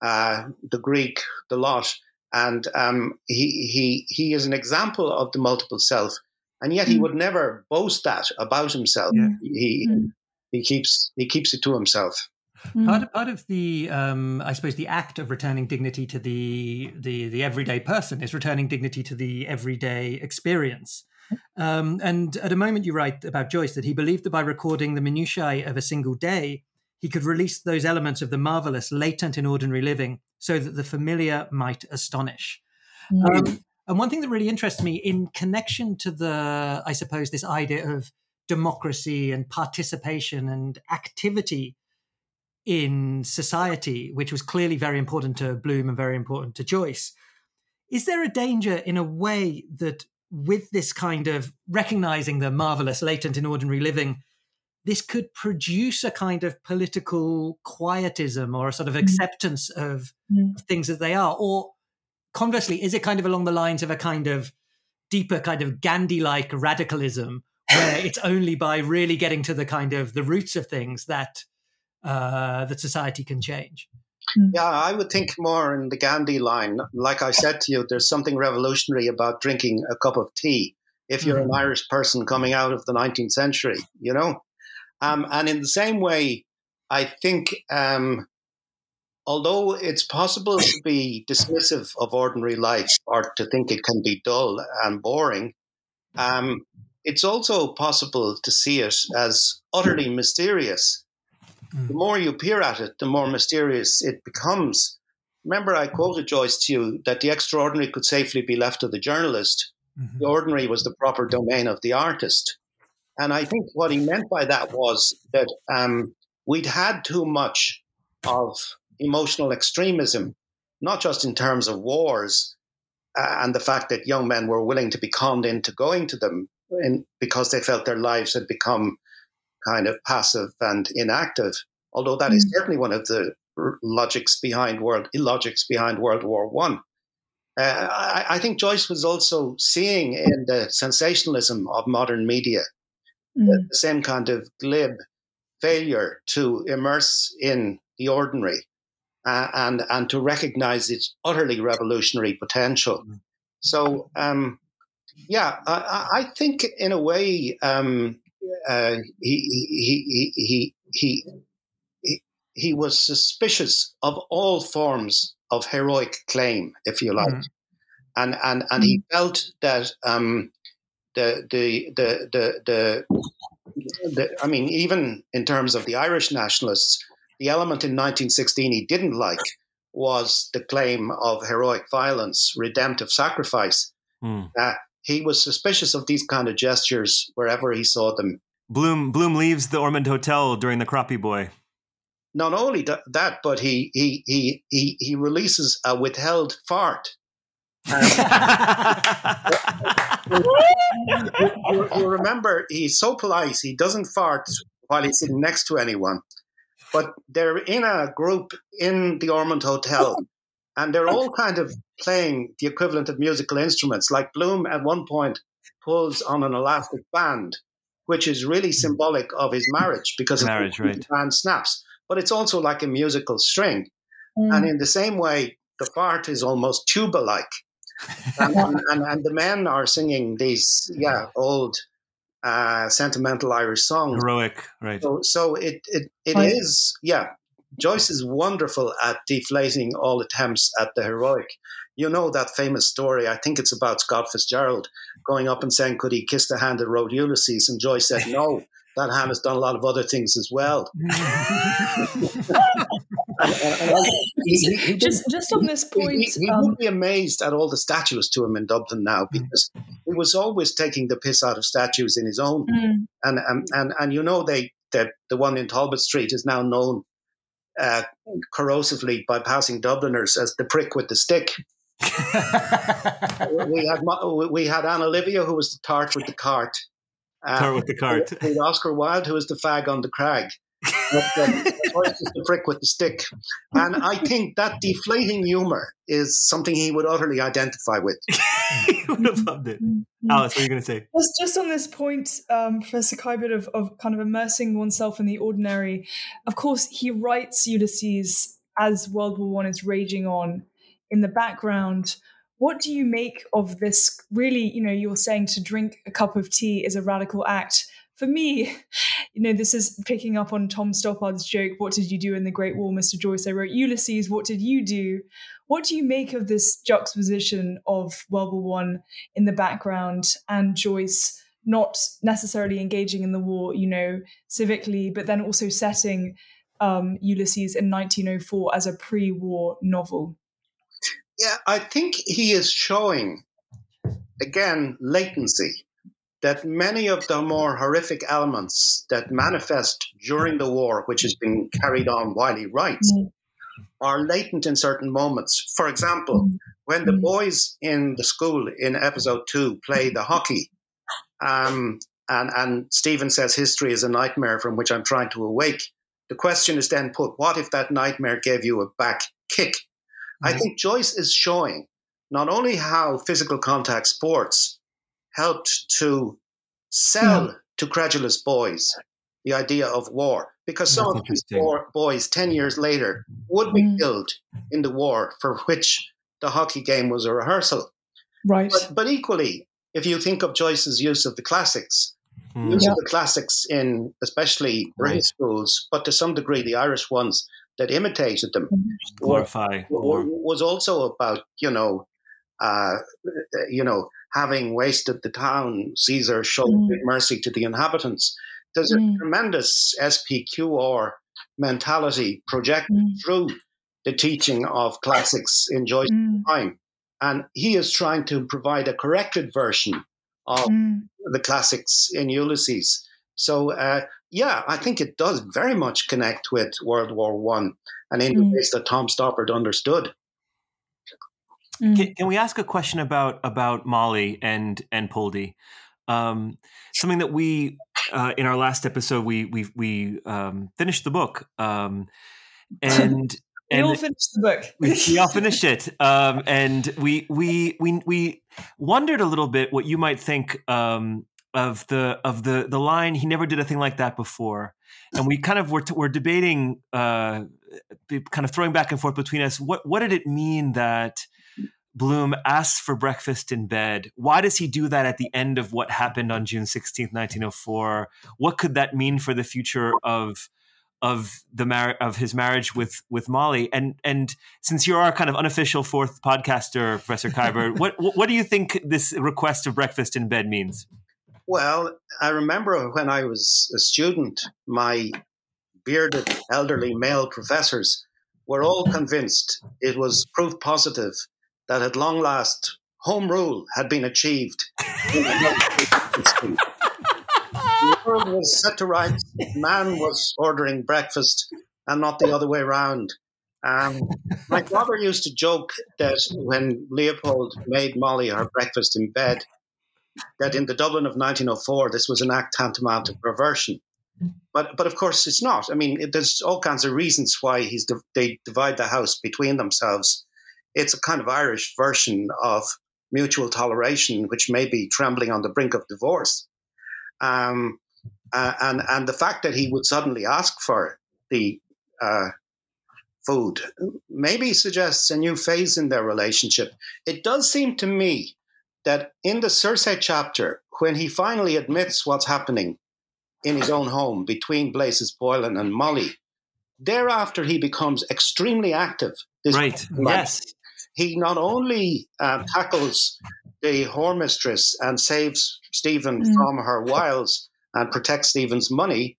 uh, the Greek, the lot. And um, he, he, he is an example of the multiple self. And yet he Mm. would never boast that about himself. Yeah. He, Mm. he keeps he keeps it to himself. Mm. part of, part of the um, I suppose the act of returning dignity to the the the everyday person is returning dignity to the everyday experience. Um, and at a moment you write about Joyce that he believed that by recording the minutiae of a single day, he could release those elements of the marvelous latent in ordinary living, so that the familiar might astonish. Mm. Um, and one thing that really interests me in connection to the, I suppose, this idea of democracy and participation and activity in society, which was clearly very important to Bloom and very important to Joyce. Is there a danger, in a way, that with this kind of recognizing the marvelous latent in ordinary living, this could produce a kind of political quietism or a sort of acceptance of, Mm. things as they are? Or conversely, is it kind of along the lines of a kind of deeper kind of Gandhi like radicalism where it's only by really getting to the kind of the roots of things that uh, that society can change? Yeah, I would think more in the Gandhi line. Like I said to you, there's something revolutionary about drinking a cup of tea if you're an Irish person coming out of the 19th century, you know? Um, and in the same way, I think, um, although it's possible to be dismissive of ordinary life or to think it can be dull and boring, um, it's also possible to see it as utterly mysterious the more you peer at it, the more mysterious it becomes. Remember, I quoted Joyce to you that the extraordinary could safely be left to the journalist. Mm-hmm. The ordinary was the proper domain of the artist. And I think what he meant by that was that um, we'd had too much of emotional extremism, not just in terms of wars uh, and the fact that young men were willing to be conned into going to them in, because they felt their lives had become kind of passive and inactive. Although that is certainly one of the logics behind world illogics behind World War One. Uh, I, I think Joyce was also seeing in the sensationalism of modern media Mm. the, same kind of glib failure to immerse in the ordinary uh, and and to recognize its utterly revolutionary potential. So, um, yeah, I, I think in a way um, uh, he, he, he, he, he, was suspicious of all forms of heroic claim, if you like. Mhm. And, and, and he felt that um, the, the, the, the, the, the, I mean, even in terms of the Irish nationalists, the element in 1916 he didn't like was the claim of heroic violence, redemptive sacrifice. Hmm. Uh, he was suspicious of these kind of gestures wherever he saw them. Bloom Bloom leaves the Ormond Hotel during the Croppy Boy. Not only that, but he he he he, he releases a withheld fart. You, you remember, he's so polite. He doesn't fart while he's sitting next to anyone. But they're in a group in the Ormond Hotel, and they're all kind of playing the equivalent of musical instruments. Like Bloom at one point pulls on an elastic band, which is really symbolic of his marriage because of Marriage, the right. band snaps. But it's also like a musical string. Mm. And in the same way, the fart is almost tuba like. And, and, and, and the men are singing these, yeah, old uh, sentimental Irish songs. Heroic, right? So, so it it, it Right. is, yeah. Joyce is wonderful at deflating all attempts at the heroic. You know that famous story. I think it's about Scott Fitzgerald going up and saying, "Could he kiss the hand that wrote Ulysses?" And Joyce said, "No, that hand has done a lot of other things as well." He- he- just just on this point, he, he um, would be amazed at all the statues to him in Dublin now because he he was always taking the piss out of statues in his own. Mm. And, and and and you know they the the one in Talbot Street is now known uh, corrosively by passing Dubliners as the prick with the stick. we had Mo- we had Anna Livia who was the tart with the cart. Uh, Tart with the cart. we had Oscar Wilde who was the fag on the crag. But, is the prick with the stick. And I think that deflating humor is something he would utterly identify with. you would have loved it. Alice, what are you going to say? Just, just on this point, um, Professor Kiberd, of, of kind of immersing oneself in the ordinary, of course, he writes Ulysses as World War One is raging on in the background. What do you make of this? Really, you know, you're saying to drink a cup of tea is a radical act. For me, you know, this is picking up on Tom Stoppard's joke, What did you do in the Great War, Mr. Joyce? I wrote Ulysses, what did you do? What do you make of this juxtaposition of World War One in the background and Joyce not necessarily engaging in the war, you know, civically, but then also setting um, Ulysses in 1904 as a pre-war novel? Yeah, I think he is showing, again, latency. That many of the more horrific elements that manifest during the war, which has been carried on while he writes, are latent in certain moments. For example, when the Mm. boys in the school in episode two play the hockey, um, and, and Stephen says history is a nightmare from which I'm trying to awake, the question is then put what if that nightmare gave you a back kick? I Mhm. think Joyce is showing not only how physical contact sports helped to sell to credulous boys the idea of war, because some That's of these war- boys 10 years later would be Mm. killed in the war for which the hockey game was a rehearsal. Right. But, but equally, if you think of Joyce's use of the classics, Hmm. use Yeah. of the classics in especially British Right. schools, but to some degree the Irish ones that imitated them, Glorify w- war. was also about you know, uh, you know, having wasted the town, Caesar showed Mm. mercy to the inhabitants. There's Mm. a tremendous SPQR mentality projected Mm. through the teaching of classics in Joyce's Mm. time, and he is trying to provide a corrected version of Mm. the classics in Ulysses. So uh, yeah, I think it does very much connect with World War One, and in the Mm. ways that Tom Stoppard understood. Mm. Can, can we ask a question about about Molly and and Poldy? Um, something that we uh, in our last episode we we we um, finished the book, um, and We and all finished the book. we, we all finished it, um, and we we we we wondered a little bit what you might think um, of the of the the line. He never did a thing like that before, and we kind of were were debating, uh, kind of throwing back and forth between us. What what did it mean that? Bloom asks for breakfast in bed. Why does he do that at the end of what happened on June 16th, 1904? What could that mean for the future of of the mar- of his marriage with with Molly? And and since you're our kind of unofficial fourth podcaster, Professor Kiberd, what what what do you think this request of breakfast in bed means? Well, I remember when I was a student, my bearded elderly male professors were all convinced it was proof positive that at long last home rule had been achieved. the world was set to rights. Man was ordering breakfast and not the other way around. Um, my father used to joke that when Leopold made Molly her breakfast in bed, that in the Dublin of 1904, this was an act tantamount to perversion. But, but of course, it's not. I mean, it, there's all kinds of reasons why he's they divide the house between themselves. It's a kind of Irish version of mutual toleration, which may be trembling on the brink of divorce. Um, uh, and and the fact that he would suddenly ask for the uh, food maybe suggests a new phase in their relationship. It does seem to me that in the Circe chapter, when he finally admits what's happening in his own home between Blazes Boylan and Molly, thereafter he becomes extremely active. This Right. Yes. He not only uh, tackles the whore mistress and saves Stephen Mm. from her wiles and protects Stephen's money,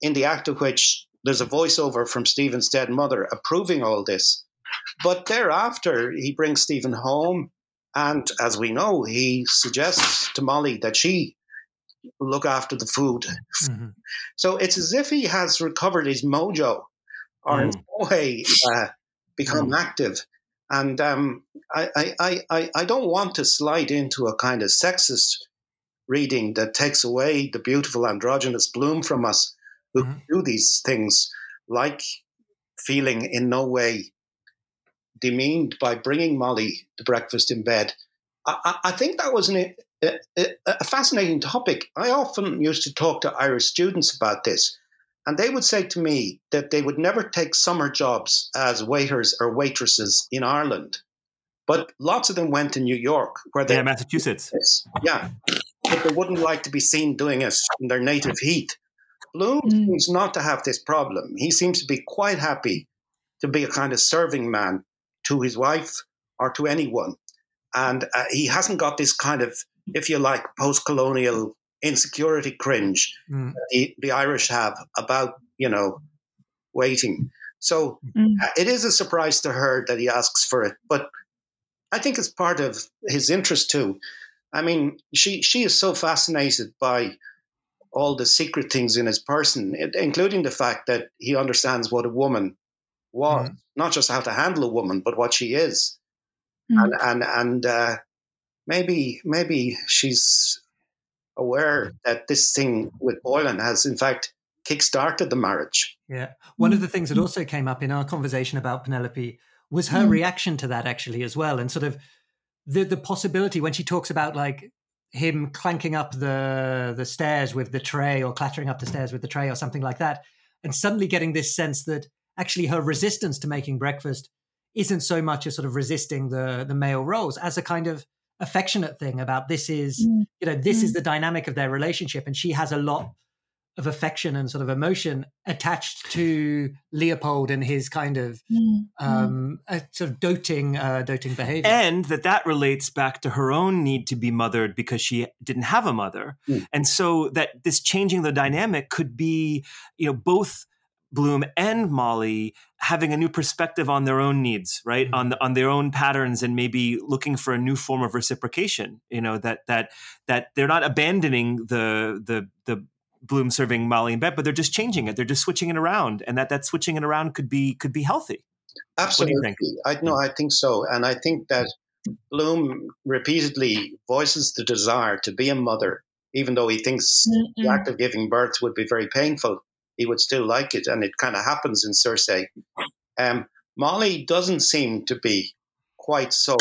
in the act of which there's a voiceover from Stephen's dead mother approving all this. But thereafter, he brings Stephen home And as we know, he suggests to Molly that she look after the food. Mm-hmm. So it's as if he has recovered his mojo or mm. in some way uh, become mm. active. And um, I, I, I, I don't want to slide into a kind of sexist reading that takes away the beautiful androgynous bloom from us who mm-hmm. do these things, like feeling in no way demeaned by bringing Molly to breakfast in bed. I, I think that was an, a, a fascinating topic. I often used to talk to Irish students about this, and they would say to me that they would never take summer jobs as waiters or waitresses in Ireland. But lots of them went to New York, where they yeah, Massachusetts. Yeah, but they wouldn't like to be seen doing it in their native heat. Bloom mm. seems not to have this problem. He seems to be quite happy to be a kind of serving man to his wife or to anyone. And uh, he hasn't got this kind of, if you like, post colonial insecurity cringe mm. that the, the, Irish have about, you know, waiting. So mm. uh, it is a surprise to her that he asks for it. But I think it's part of his interest too. I mean, she, she is so fascinated by all the secret things in his person, including the fact that he understands what a woman was, mm. not just how to handle a woman, but what she is. Mm. And and and uh, maybe maybe she's aware that this thing with Boylan has in fact kick-started the marriage. Yeah. One mm. of the things that also came up in our conversation about Penelope was her mm. reaction to that actually as well. And sort of the the possibility when she talks about like him clanking up the the stairs with the tray or clattering up the stairs with the tray or something like that and suddenly getting this sense that actually her resistance to making breakfast isn't so much as sort of resisting the the male roles as a kind of affectionate thing about this is mm. you know this mm. is the dynamic of their relationship and she has a lot of affection and sort of emotion attached to Leopold and his kind of mm, mm. um, sort of doting, uh, doting behavior, and that that relates back to her own need to be mothered because she didn't have a mother, mm. and so that this changing the dynamic could be, you know, both Bloom and Molly having a new perspective on their own needs, right? Mm-hmm. On the, on their own patterns and maybe looking for a new form of reciprocation. You know that that that they're not abandoning the the the Bloom serving Molly and bed, but they're just changing it. They're just switching it around, and that that switching it around could be could be healthy. Absolutely, I know. I think so, and I think that Bloom repeatedly voices the desire to be a mother, even though he thinks mm-hmm. the act of giving birth would be very painful. He would still like it, and it kind of happens in Circe. Um, Molly doesn't seem to be quite so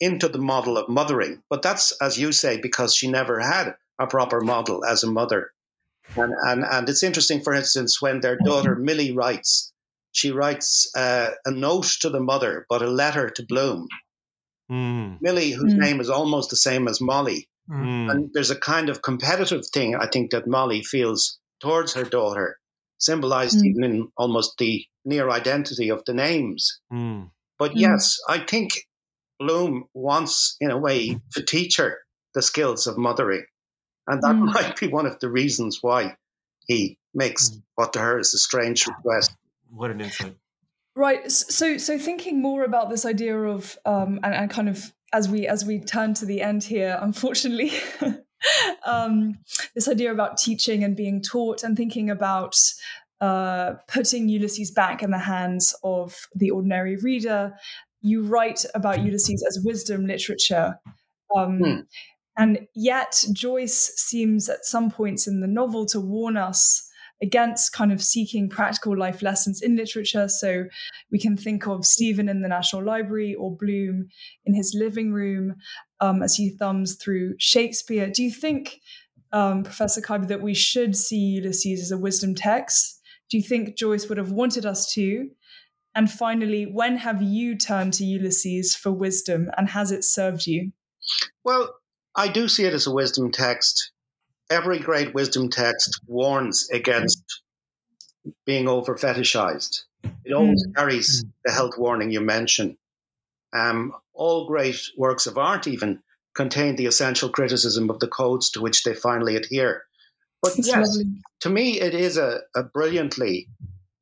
into the model of mothering, but that's, as you say, because she never had a proper model as a mother. And, and, and it's interesting, for instance, when their daughter Millie writes, she writes uh, a note to the mother, but a letter to Bloom. Mm. Millie, whose mm. name is almost the same as Molly. Mm. And there's a kind of competitive thing I think that Molly feels towards her daughter, symbolized mm. even in almost the near identity of the names. Mm. But mm. yes, I think Bloom wants, in a way, to teach her the skills of mothering. And that mm. might be one of the reasons why he makes mm. what to her is a strange request. What an insight. Right. So, so thinking more about this idea of, um, and, and kind of as we as we turn to the end here, unfortunately, um, this idea about teaching and being taught, and thinking about uh, putting Ulysses back in the hands of the ordinary reader. You write about Ulysses as wisdom literature. Um, hmm. And yet, Joyce seems at some points in the novel to warn us against kind of seeking practical life lessons in literature. So we can think of Stephen in the National Library or Bloom in his living room um, as he thumbs through Shakespeare. Do you think, um, Professor Kiberd, that we should see Ulysses as a wisdom text? Do you think Joyce would have wanted us to? And finally, when have you turned to Ulysses for wisdom and has it served you? Well, I do see it as a wisdom text. Every great wisdom text warns against being over fetishized. It always mm. carries the health warning you mentioned. Um, all great works of art, even, contain the essential criticism of the codes to which they finally adhere. But yes, lovely. to me, it is a, a brilliantly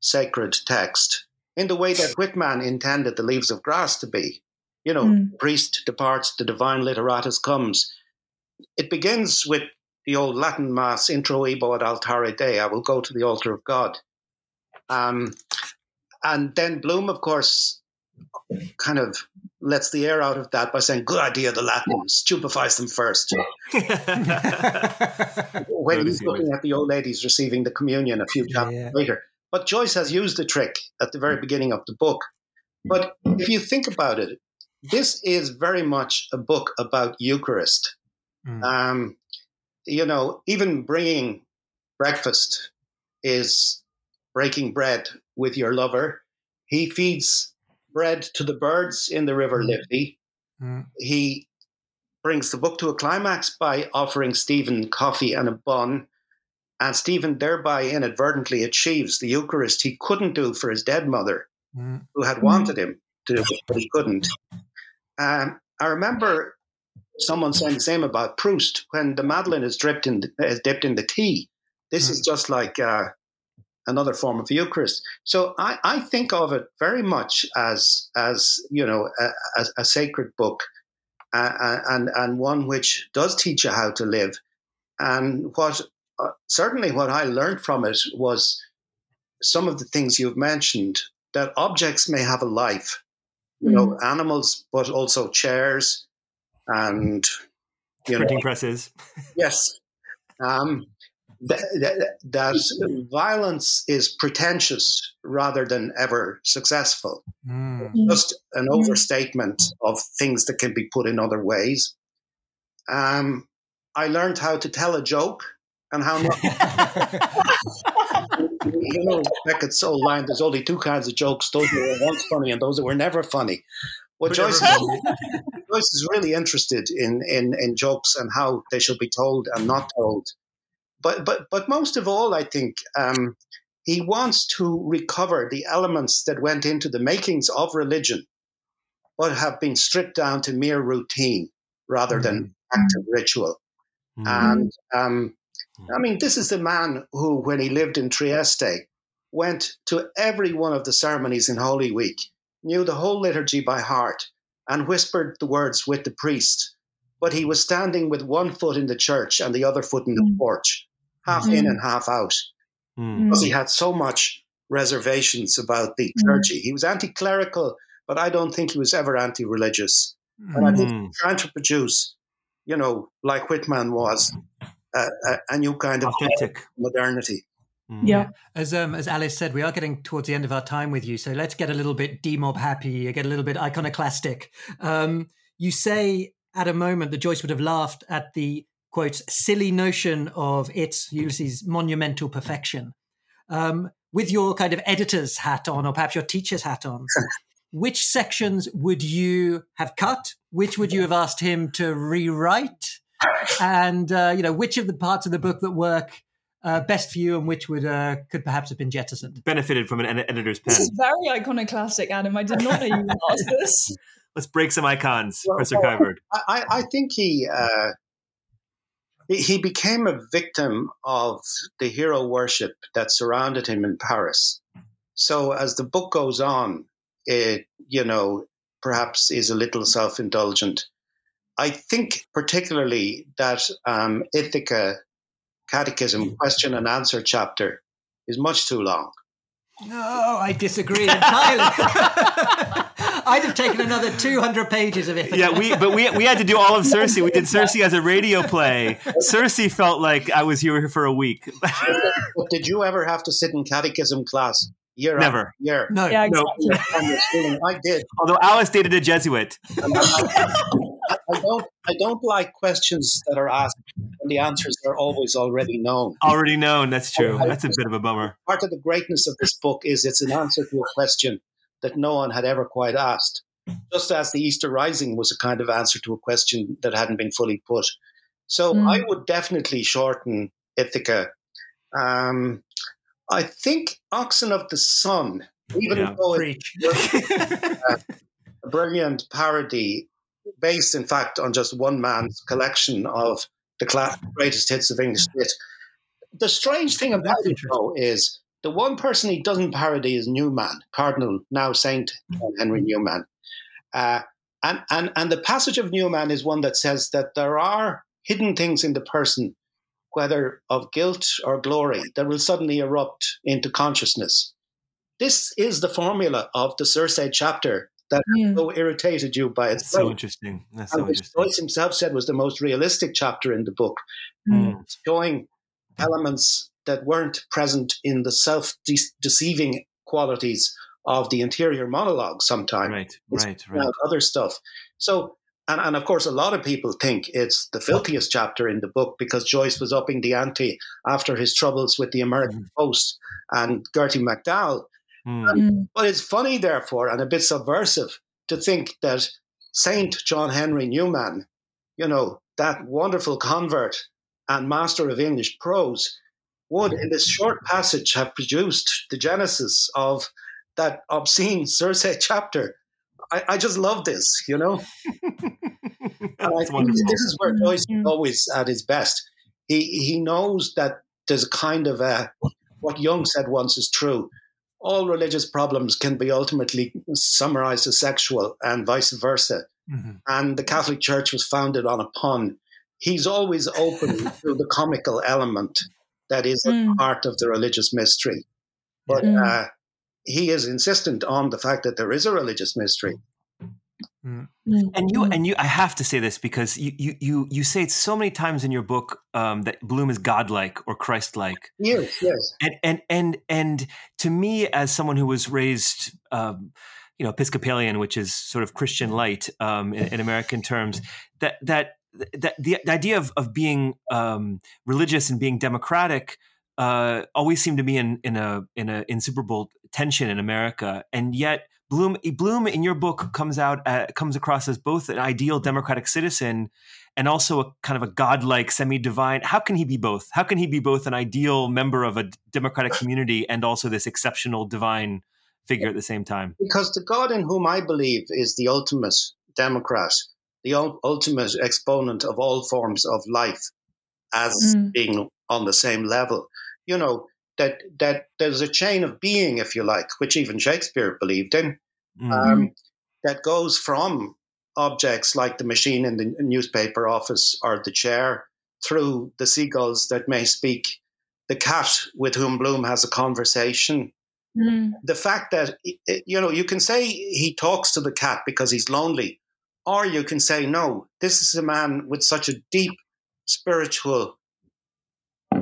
sacred text in the way that Whitman intended the leaves of grass to be. you know, mm. priest departs, the divine literatus comes. It begins with the old Latin Mass, introibo ad altare Dei, I will go to the altar of God. Um, and then Bloom, of course, kind of lets the air out of that by saying, "Good idea, the Latins stupefies them first. when he's looking at the old ladies receiving the communion a few chapters yeah. later. But Joyce has used the trick at the very beginning of the book. But if you think about it, this is very much a book about Eucharist. Mm. Um, you know, even bringing breakfast is breaking bread with your lover. He feeds bread to the birds in the River mm. Liffey. Mm. He brings the book to a climax by offering Stephen coffee and a bun. And Stephen thereby inadvertently achieves the Eucharist he couldn't do for his dead mother, mm. who had wanted him to do it, but he couldn't. Um, I remember someone saying the same about Proust when the Madeleine is dipped in the, is dipped in the tea. This mm. is just like uh, another form of Eucharist. So I, I think of it very much as as you know a, a, a sacred book, uh, and and one which does teach you how to live. And what uh, certainly what I learned from it was some of the things you've mentioned that objects may have a life, you mm. know, animals, but also chairs and you printing know, presses. Yes. Um, that, that, violence is pretentious rather than ever successful. Mm. Just an overstatement of things that can be put in other ways. Um, I learned how to tell a joke and how not. you know, Beckett's old line there's only two kinds of jokes those that were once funny and those that were never funny. Well, Joyce, Joyce is really interested in, in, in jokes and how they should be told and not told but but but most of all, I think um, he wants to recover the elements that went into the makings of religion, but have been stripped down to mere routine rather than mm-hmm. active ritual. Mm-hmm. And um, I mean, this is the man who, when he lived in Trieste, went to every one of the ceremonies in Holy Week, knew the whole liturgy by heart, and whispered the words with the priest but he was standing with one foot in the church and the other foot in the mm. porch, half mm. in and half out, mm. because he had so much reservations about the mm. clergy. He was anti-clerical, but I don't think he was ever anti-religious. And I think mm. trying to produce, you know, like Whitman was, a, a new kind of authentic modernity. Mm. Yeah. As um, as Alice said, we are getting towards the end of our time with you, so let's get a little bit demob happy, get a little bit iconoclastic. Um, you say at a moment that Joyce would have laughed at the quote silly notion of its Ulysses monumental perfection. Um, with your kind of editor's hat on, or perhaps your teacher's hat on, which sections would you have cut? Which would you have asked him to rewrite? And uh, you know, which of the parts of the book that work uh, best for you, and which would uh, could perhaps have been jettisoned? Benefited from an ed- editor's pen. This is very iconoclastic, Adam. I did not know you would ask this. Let's break some icons, well, Professor well, I, I, think he uh, he became a victim of the hero worship that surrounded him in Paris. So as the book goes on, it you know perhaps is a little self indulgent. I think particularly that um, Ithaca Catechism question and answer chapter is much too long. No, I disagree entirely. I'd have taken another 200 pages of it. Yeah, we but we we had to do all of Circe. We did Circe as a radio play. Circe felt like I was here for a week. but did you ever have to sit in catechism class? Year Never. year. No. Yeah, exactly. no. I did. Although Alice dated a Jesuit. I don't I don't like questions that are asked and the answers are always already known. Already known, that's true. That's a bit of a bummer. Part of the greatness of this book is it's an answer to a question that no one had ever quite asked. Just as the Easter Rising was a kind of answer to a question that hadn't been fully put. So mm. I would definitely shorten Ithaca. Um, I think Oxen of the Sun, even yeah, though it's a brilliant parody based, in fact, on just one man's collection of the greatest hits of English wit. The strange thing about it, though, is the one person he doesn't parody is Newman, Cardinal, now Saint Henry Newman. Uh, and, and, and the passage of Newman is one that says that there are hidden things in the person, whether of guilt or glory, that will suddenly erupt into consciousness. This is the formula of the Circe chapter that mm. so irritated you by its so interesting. That's so interesting. Joyce himself said was the most realistic chapter in the book, mm. showing elements that weren't present in the self-deceiving qualities of the interior monologue. Sometimes, right, right, right. Other stuff. So, and, and of course, a lot of people think it's the filthiest chapter in the book because Joyce was upping the ante after his troubles with the American mm. Post and Gerty MacDowell Mm. But it's funny, therefore, and a bit subversive to think that Saint John Henry Newman, you know, that wonderful convert and master of English prose, would, in this short passage, have produced the genesis of that obscene Circe chapter. I, I just love this, you know. and I think this is where Joyce is mm. always at his best. He he knows that there's a kind of a what Jung said once is true all religious problems can be ultimately summarized as sexual and vice versa. Mm-hmm. And the Catholic Church was founded on a pun. He's always open to the comical element that is mm. a part of the religious mystery. But mm. uh, he is insistent on the fact that there is a religious mystery. Mm. Mm. And you and you, I have to say this because you you you, you say it so many times in your book um, that Bloom is godlike or Christ-like. Yes, yes. And and and and to me, as someone who was raised, um, you know, Episcopalian, which is sort of Christian light um, in, in, American terms, that that that the, the idea of of being um, religious and being democratic. Uh, always seemed to be in in a in a insuperable tension in America, and yet Bloom Bloom in your book comes out uh, comes across as both an ideal democratic citizen and also a kind of a godlike semi-divine. How can he be both? How can he be both an ideal member of a democratic community and also this exceptional divine figure at the same time? Because the god in whom i believe is the ultimate democrat the ultimate exponent of all forms of life as mm. being on the same level. You know that that there's a chain of being, if you like, which even Shakespeare believed in, mm-hmm. um, that goes from objects like the machine in the newspaper office or the chair through the seagulls that may speak, the cat with whom Bloom has a conversation. Mm. The fact that, you know, you can say he talks to the cat because he's lonely, or you can say, no, this is a man with such a deep spiritual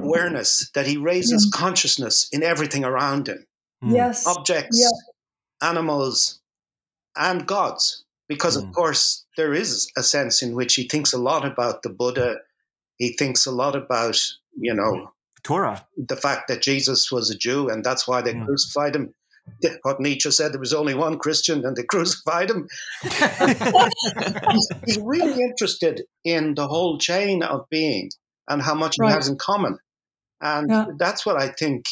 awareness that he raises yeah. consciousness in everything around him. Hmm. Yes. Objects, yeah. animals, and gods. Because, mm. of hmm. course, there is a sense in which he thinks a lot about the Buddha. He thinks a lot about, you know, Torah. The fact that Jesus was a Jew and that's why they mm. crucified him. What Nietzsche said, there was only one Christian and they crucified him. he's, he's, really interested in the whole chain of being and how much right. he has in common. And yeah. that's what I think,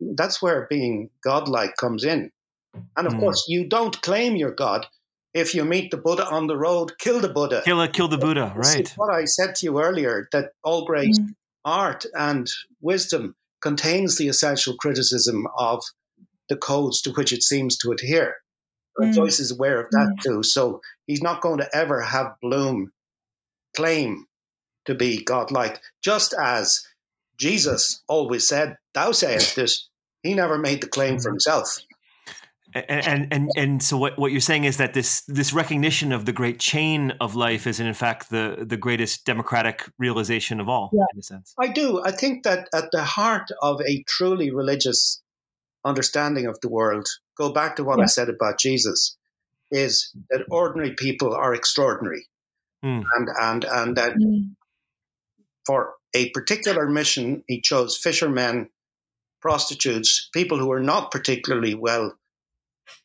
that's where being godlike comes in. And of mm. course, you don't claim you're God. If you meet the Buddha on the road, kill the Buddha. Kill, kill the Buddha, right. what I said to you earlier, that all great mm. art and wisdom contains the essential criticism of the codes to which it seems to adhere. Mm. Joyce is aware of that mm. too. So he's not going to ever have Bloom claim to be godlike, just as Jesus always said, Thou sayest this. He never made the claim for himself. And, and and and so what, what you're saying is that this this recognition of the great chain of life is in fact the the greatest democratic realization of all yeah. in a sense. I do. I think that at the heart of a truly religious understanding of the world, go back to what yeah. I said about Jesus, is that ordinary people are extraordinary. Mm. And and and that mm for a particular mission, he chose fishermen, prostitutes, people who were not particularly well,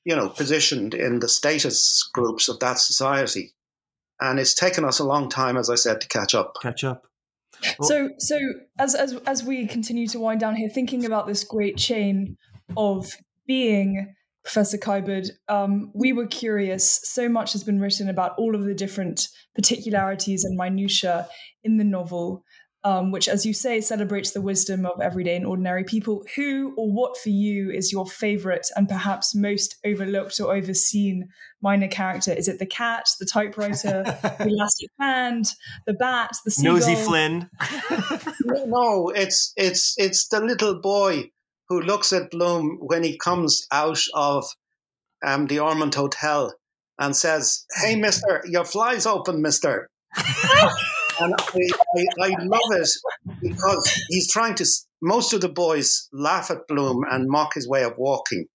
you know, positioned in the status groups of that society. And it's taken us a long time, as I said, to catch up. Catch up. So, so as as as we continue to wind down here, thinking about this great chain of being, Professor Kiberd, um, we were curious. So much has been written about all of the different particularities and minutiae in the novel. Um, which, as you say, celebrates the wisdom of everyday and ordinary people. Who or what for you is your favorite and perhaps most overlooked or overseen minor character? Is it the cat, the typewriter, the elastic band, the bat, the seagull? Nosy Flynn. no, it's it's it's the little boy who looks at Bloom when he comes out of um, the Ormond Hotel and says, "Hey, Mister, your fly's open, Mister." and I, I, I, love it because he's trying to. Most of the boys laugh at Bloom and mock his way of walking,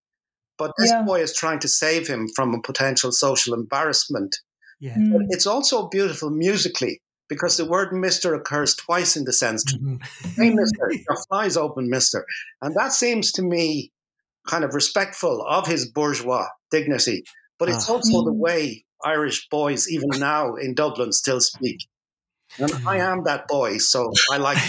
but this yeah. boy is trying to save him from a potential social embarrassment. Yeah. Mm. But it's also beautiful musically because the word "Mister" occurs twice in the sentence. Mm-hmm. "Hey, Mister, your fly's open, Mister," and that seems to me kind of respectful of his bourgeois dignity. But it's ah. also the mm. way Irish boys, even now in Dublin, still speak. And I am that boy, so I like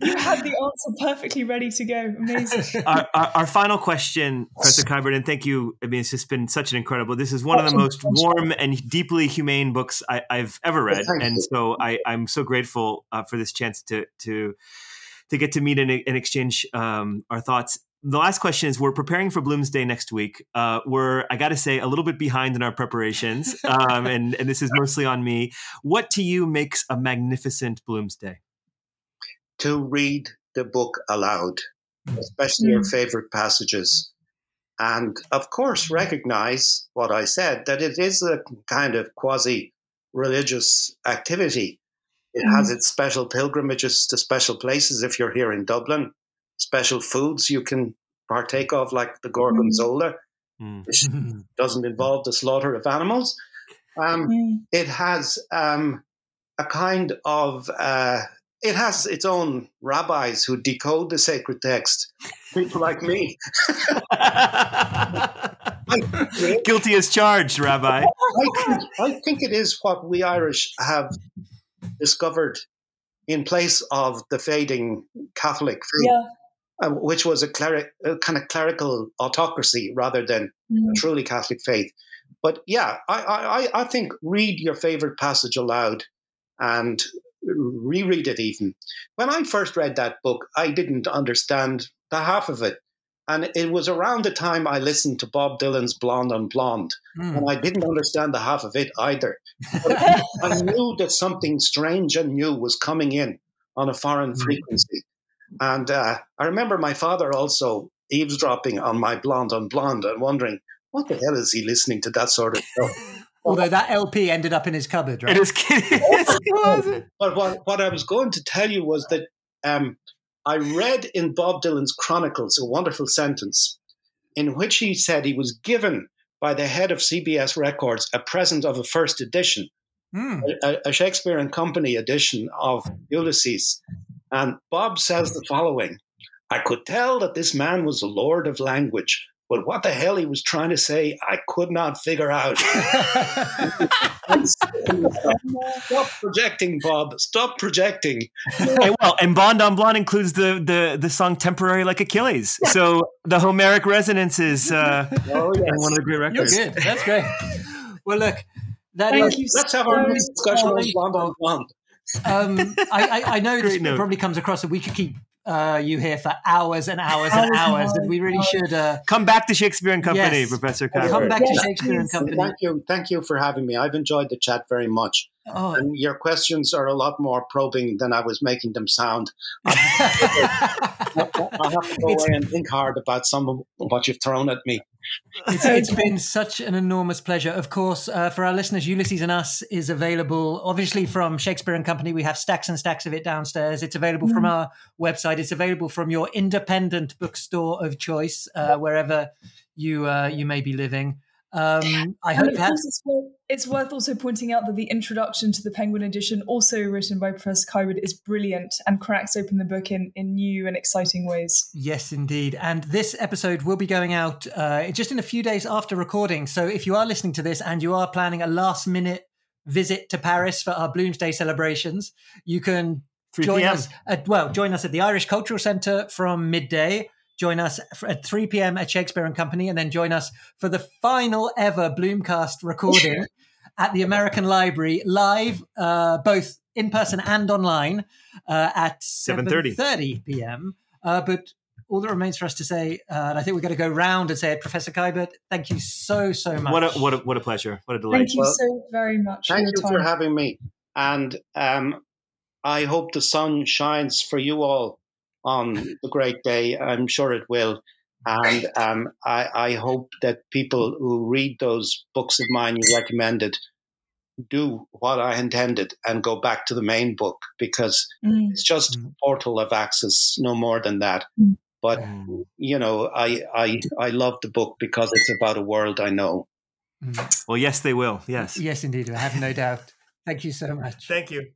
you had the answer perfectly ready to go. Amazing. Our, our, our final question, Professor Kiberd, and thank you. I mean, it's just been such an incredible. This is one of the most warm and deeply humane books I, have ever read, and so I, am so grateful uh, for this chance to to to get to meet and, and exchange um, our thoughts the last question is we're preparing for bloomsday next week. Uh, we're i gotta say a little bit behind in our preparations um, and, and this is mostly on me. What to you makes a magnificent bloomsday to read the book aloud especially mm. your favorite passages. And of course recognize what i said that it is a kind of quasi religious activity. It mm. has its special pilgrimages to special places if you're here in dublin special foods you can partake of, like the gorgonzola, mm. which doesn't involve the slaughter of animals. Um, mm. It has um, a kind of uh, it has its own rabbis who decode the sacred text. People like me. Guilty as charged, Rabbi. I think, I think it is what we Irish have discovered in place of the fading Catholic faith. Yeah uh, which was a, cleric, a, kind of clerical autocracy rather than mm. a truly Catholic faith. But yeah, I, I, I think read your favorite passage aloud and reread it even. When I first read that book, I didn't understand the half of it. And it was around the time I listened to Bob Dylan's Blonde on Blonde, mm. and I didn't understand the half of it either. I knew that something strange and new was coming in on a foreign mm. frequency. And uh, I remember my father also eavesdropping on my Blonde on Blonde and wondering, what the hell is he listening to that sort of stuff? Although that LP ended up in his cupboard, right? It is kidding. but what, what I was going to tell you was that um, I read in Bob Dylan's Chronicles a wonderful sentence in which he said he was given by the head of CBS Records a present of a first edition, mm. a, a Shakespeare and Company edition of Ulysses. And Bob says the following I could tell that this man was a lord of language, but what the hell he was trying to say, I could not figure out. Stop projecting, Bob. Stop projecting. Hey, well, and Bond on Blonde includes the the the song "Temporary Like Achilles," so the Homeric resonances uh, oh, yes. one of the great records. You're good. That's great. Well, look, that is, let's have our discussion on Blonde on Blonde. Um, I, I, I, know this note. probably comes across that we could keep uh, you here for hours and hours and hours, and we really should uh, come back to Shakespeare and Company, yes. Professor. Come back to Shakespeare and Company. Thank you, thank you for having me. I've enjoyed the chat very much. Oh. And your questions are a lot more probing than I was making them sound. I have to go away and think hard about some of what you've thrown at me. It's, it's been such an enormous pleasure. Of course, uh, for our listeners, Ulysses and Us is available, obviously, from Shakespeare and Company. We have stacks and stacks of it downstairs. It's available mm. from our website. It's available from your independent bookstore of choice, uh, wherever you uh, you may be living. Um, I hope that's. It's worth, it's worth also pointing out that the introduction to the Penguin edition, also written by Professor Kiberd, is brilliant and cracks open the book in, in new and exciting ways. Yes, indeed. And this episode will be going out uh, just in a few days after recording. So if you are listening to this and you are planning a last minute visit to Paris for our Bloomsday celebrations, you can join us at well join us at the Irish Cultural Centre from midday join us at 3 p.m. at Shakespeare and Company, and then join us for the final ever Bloomcast recording at the American Library, live, uh, both in person and online uh, at 7:30. 7.30 p.m. Uh, but all that remains for us to say, uh, and I think we're going to go round and say it, Professor Kiberd, thank you so, so much. What a what a what a pleasure! What a delight! Thank you Well, so very much. Thank for you your for having me. And um, I hope the sun shines for you all on the great day. I'm sure it will. And um, I, I hope that people who read those books of mine you recommended do what I intended and go back to the main book because Mm. it's just Mm. a portal of access, no more than that. Mm. But you know, I, I I love the book because it's about a world I know. Mm. Well, yes, they will. Yes. Yes, indeed. I have no doubt. Thank you so much. Thank you.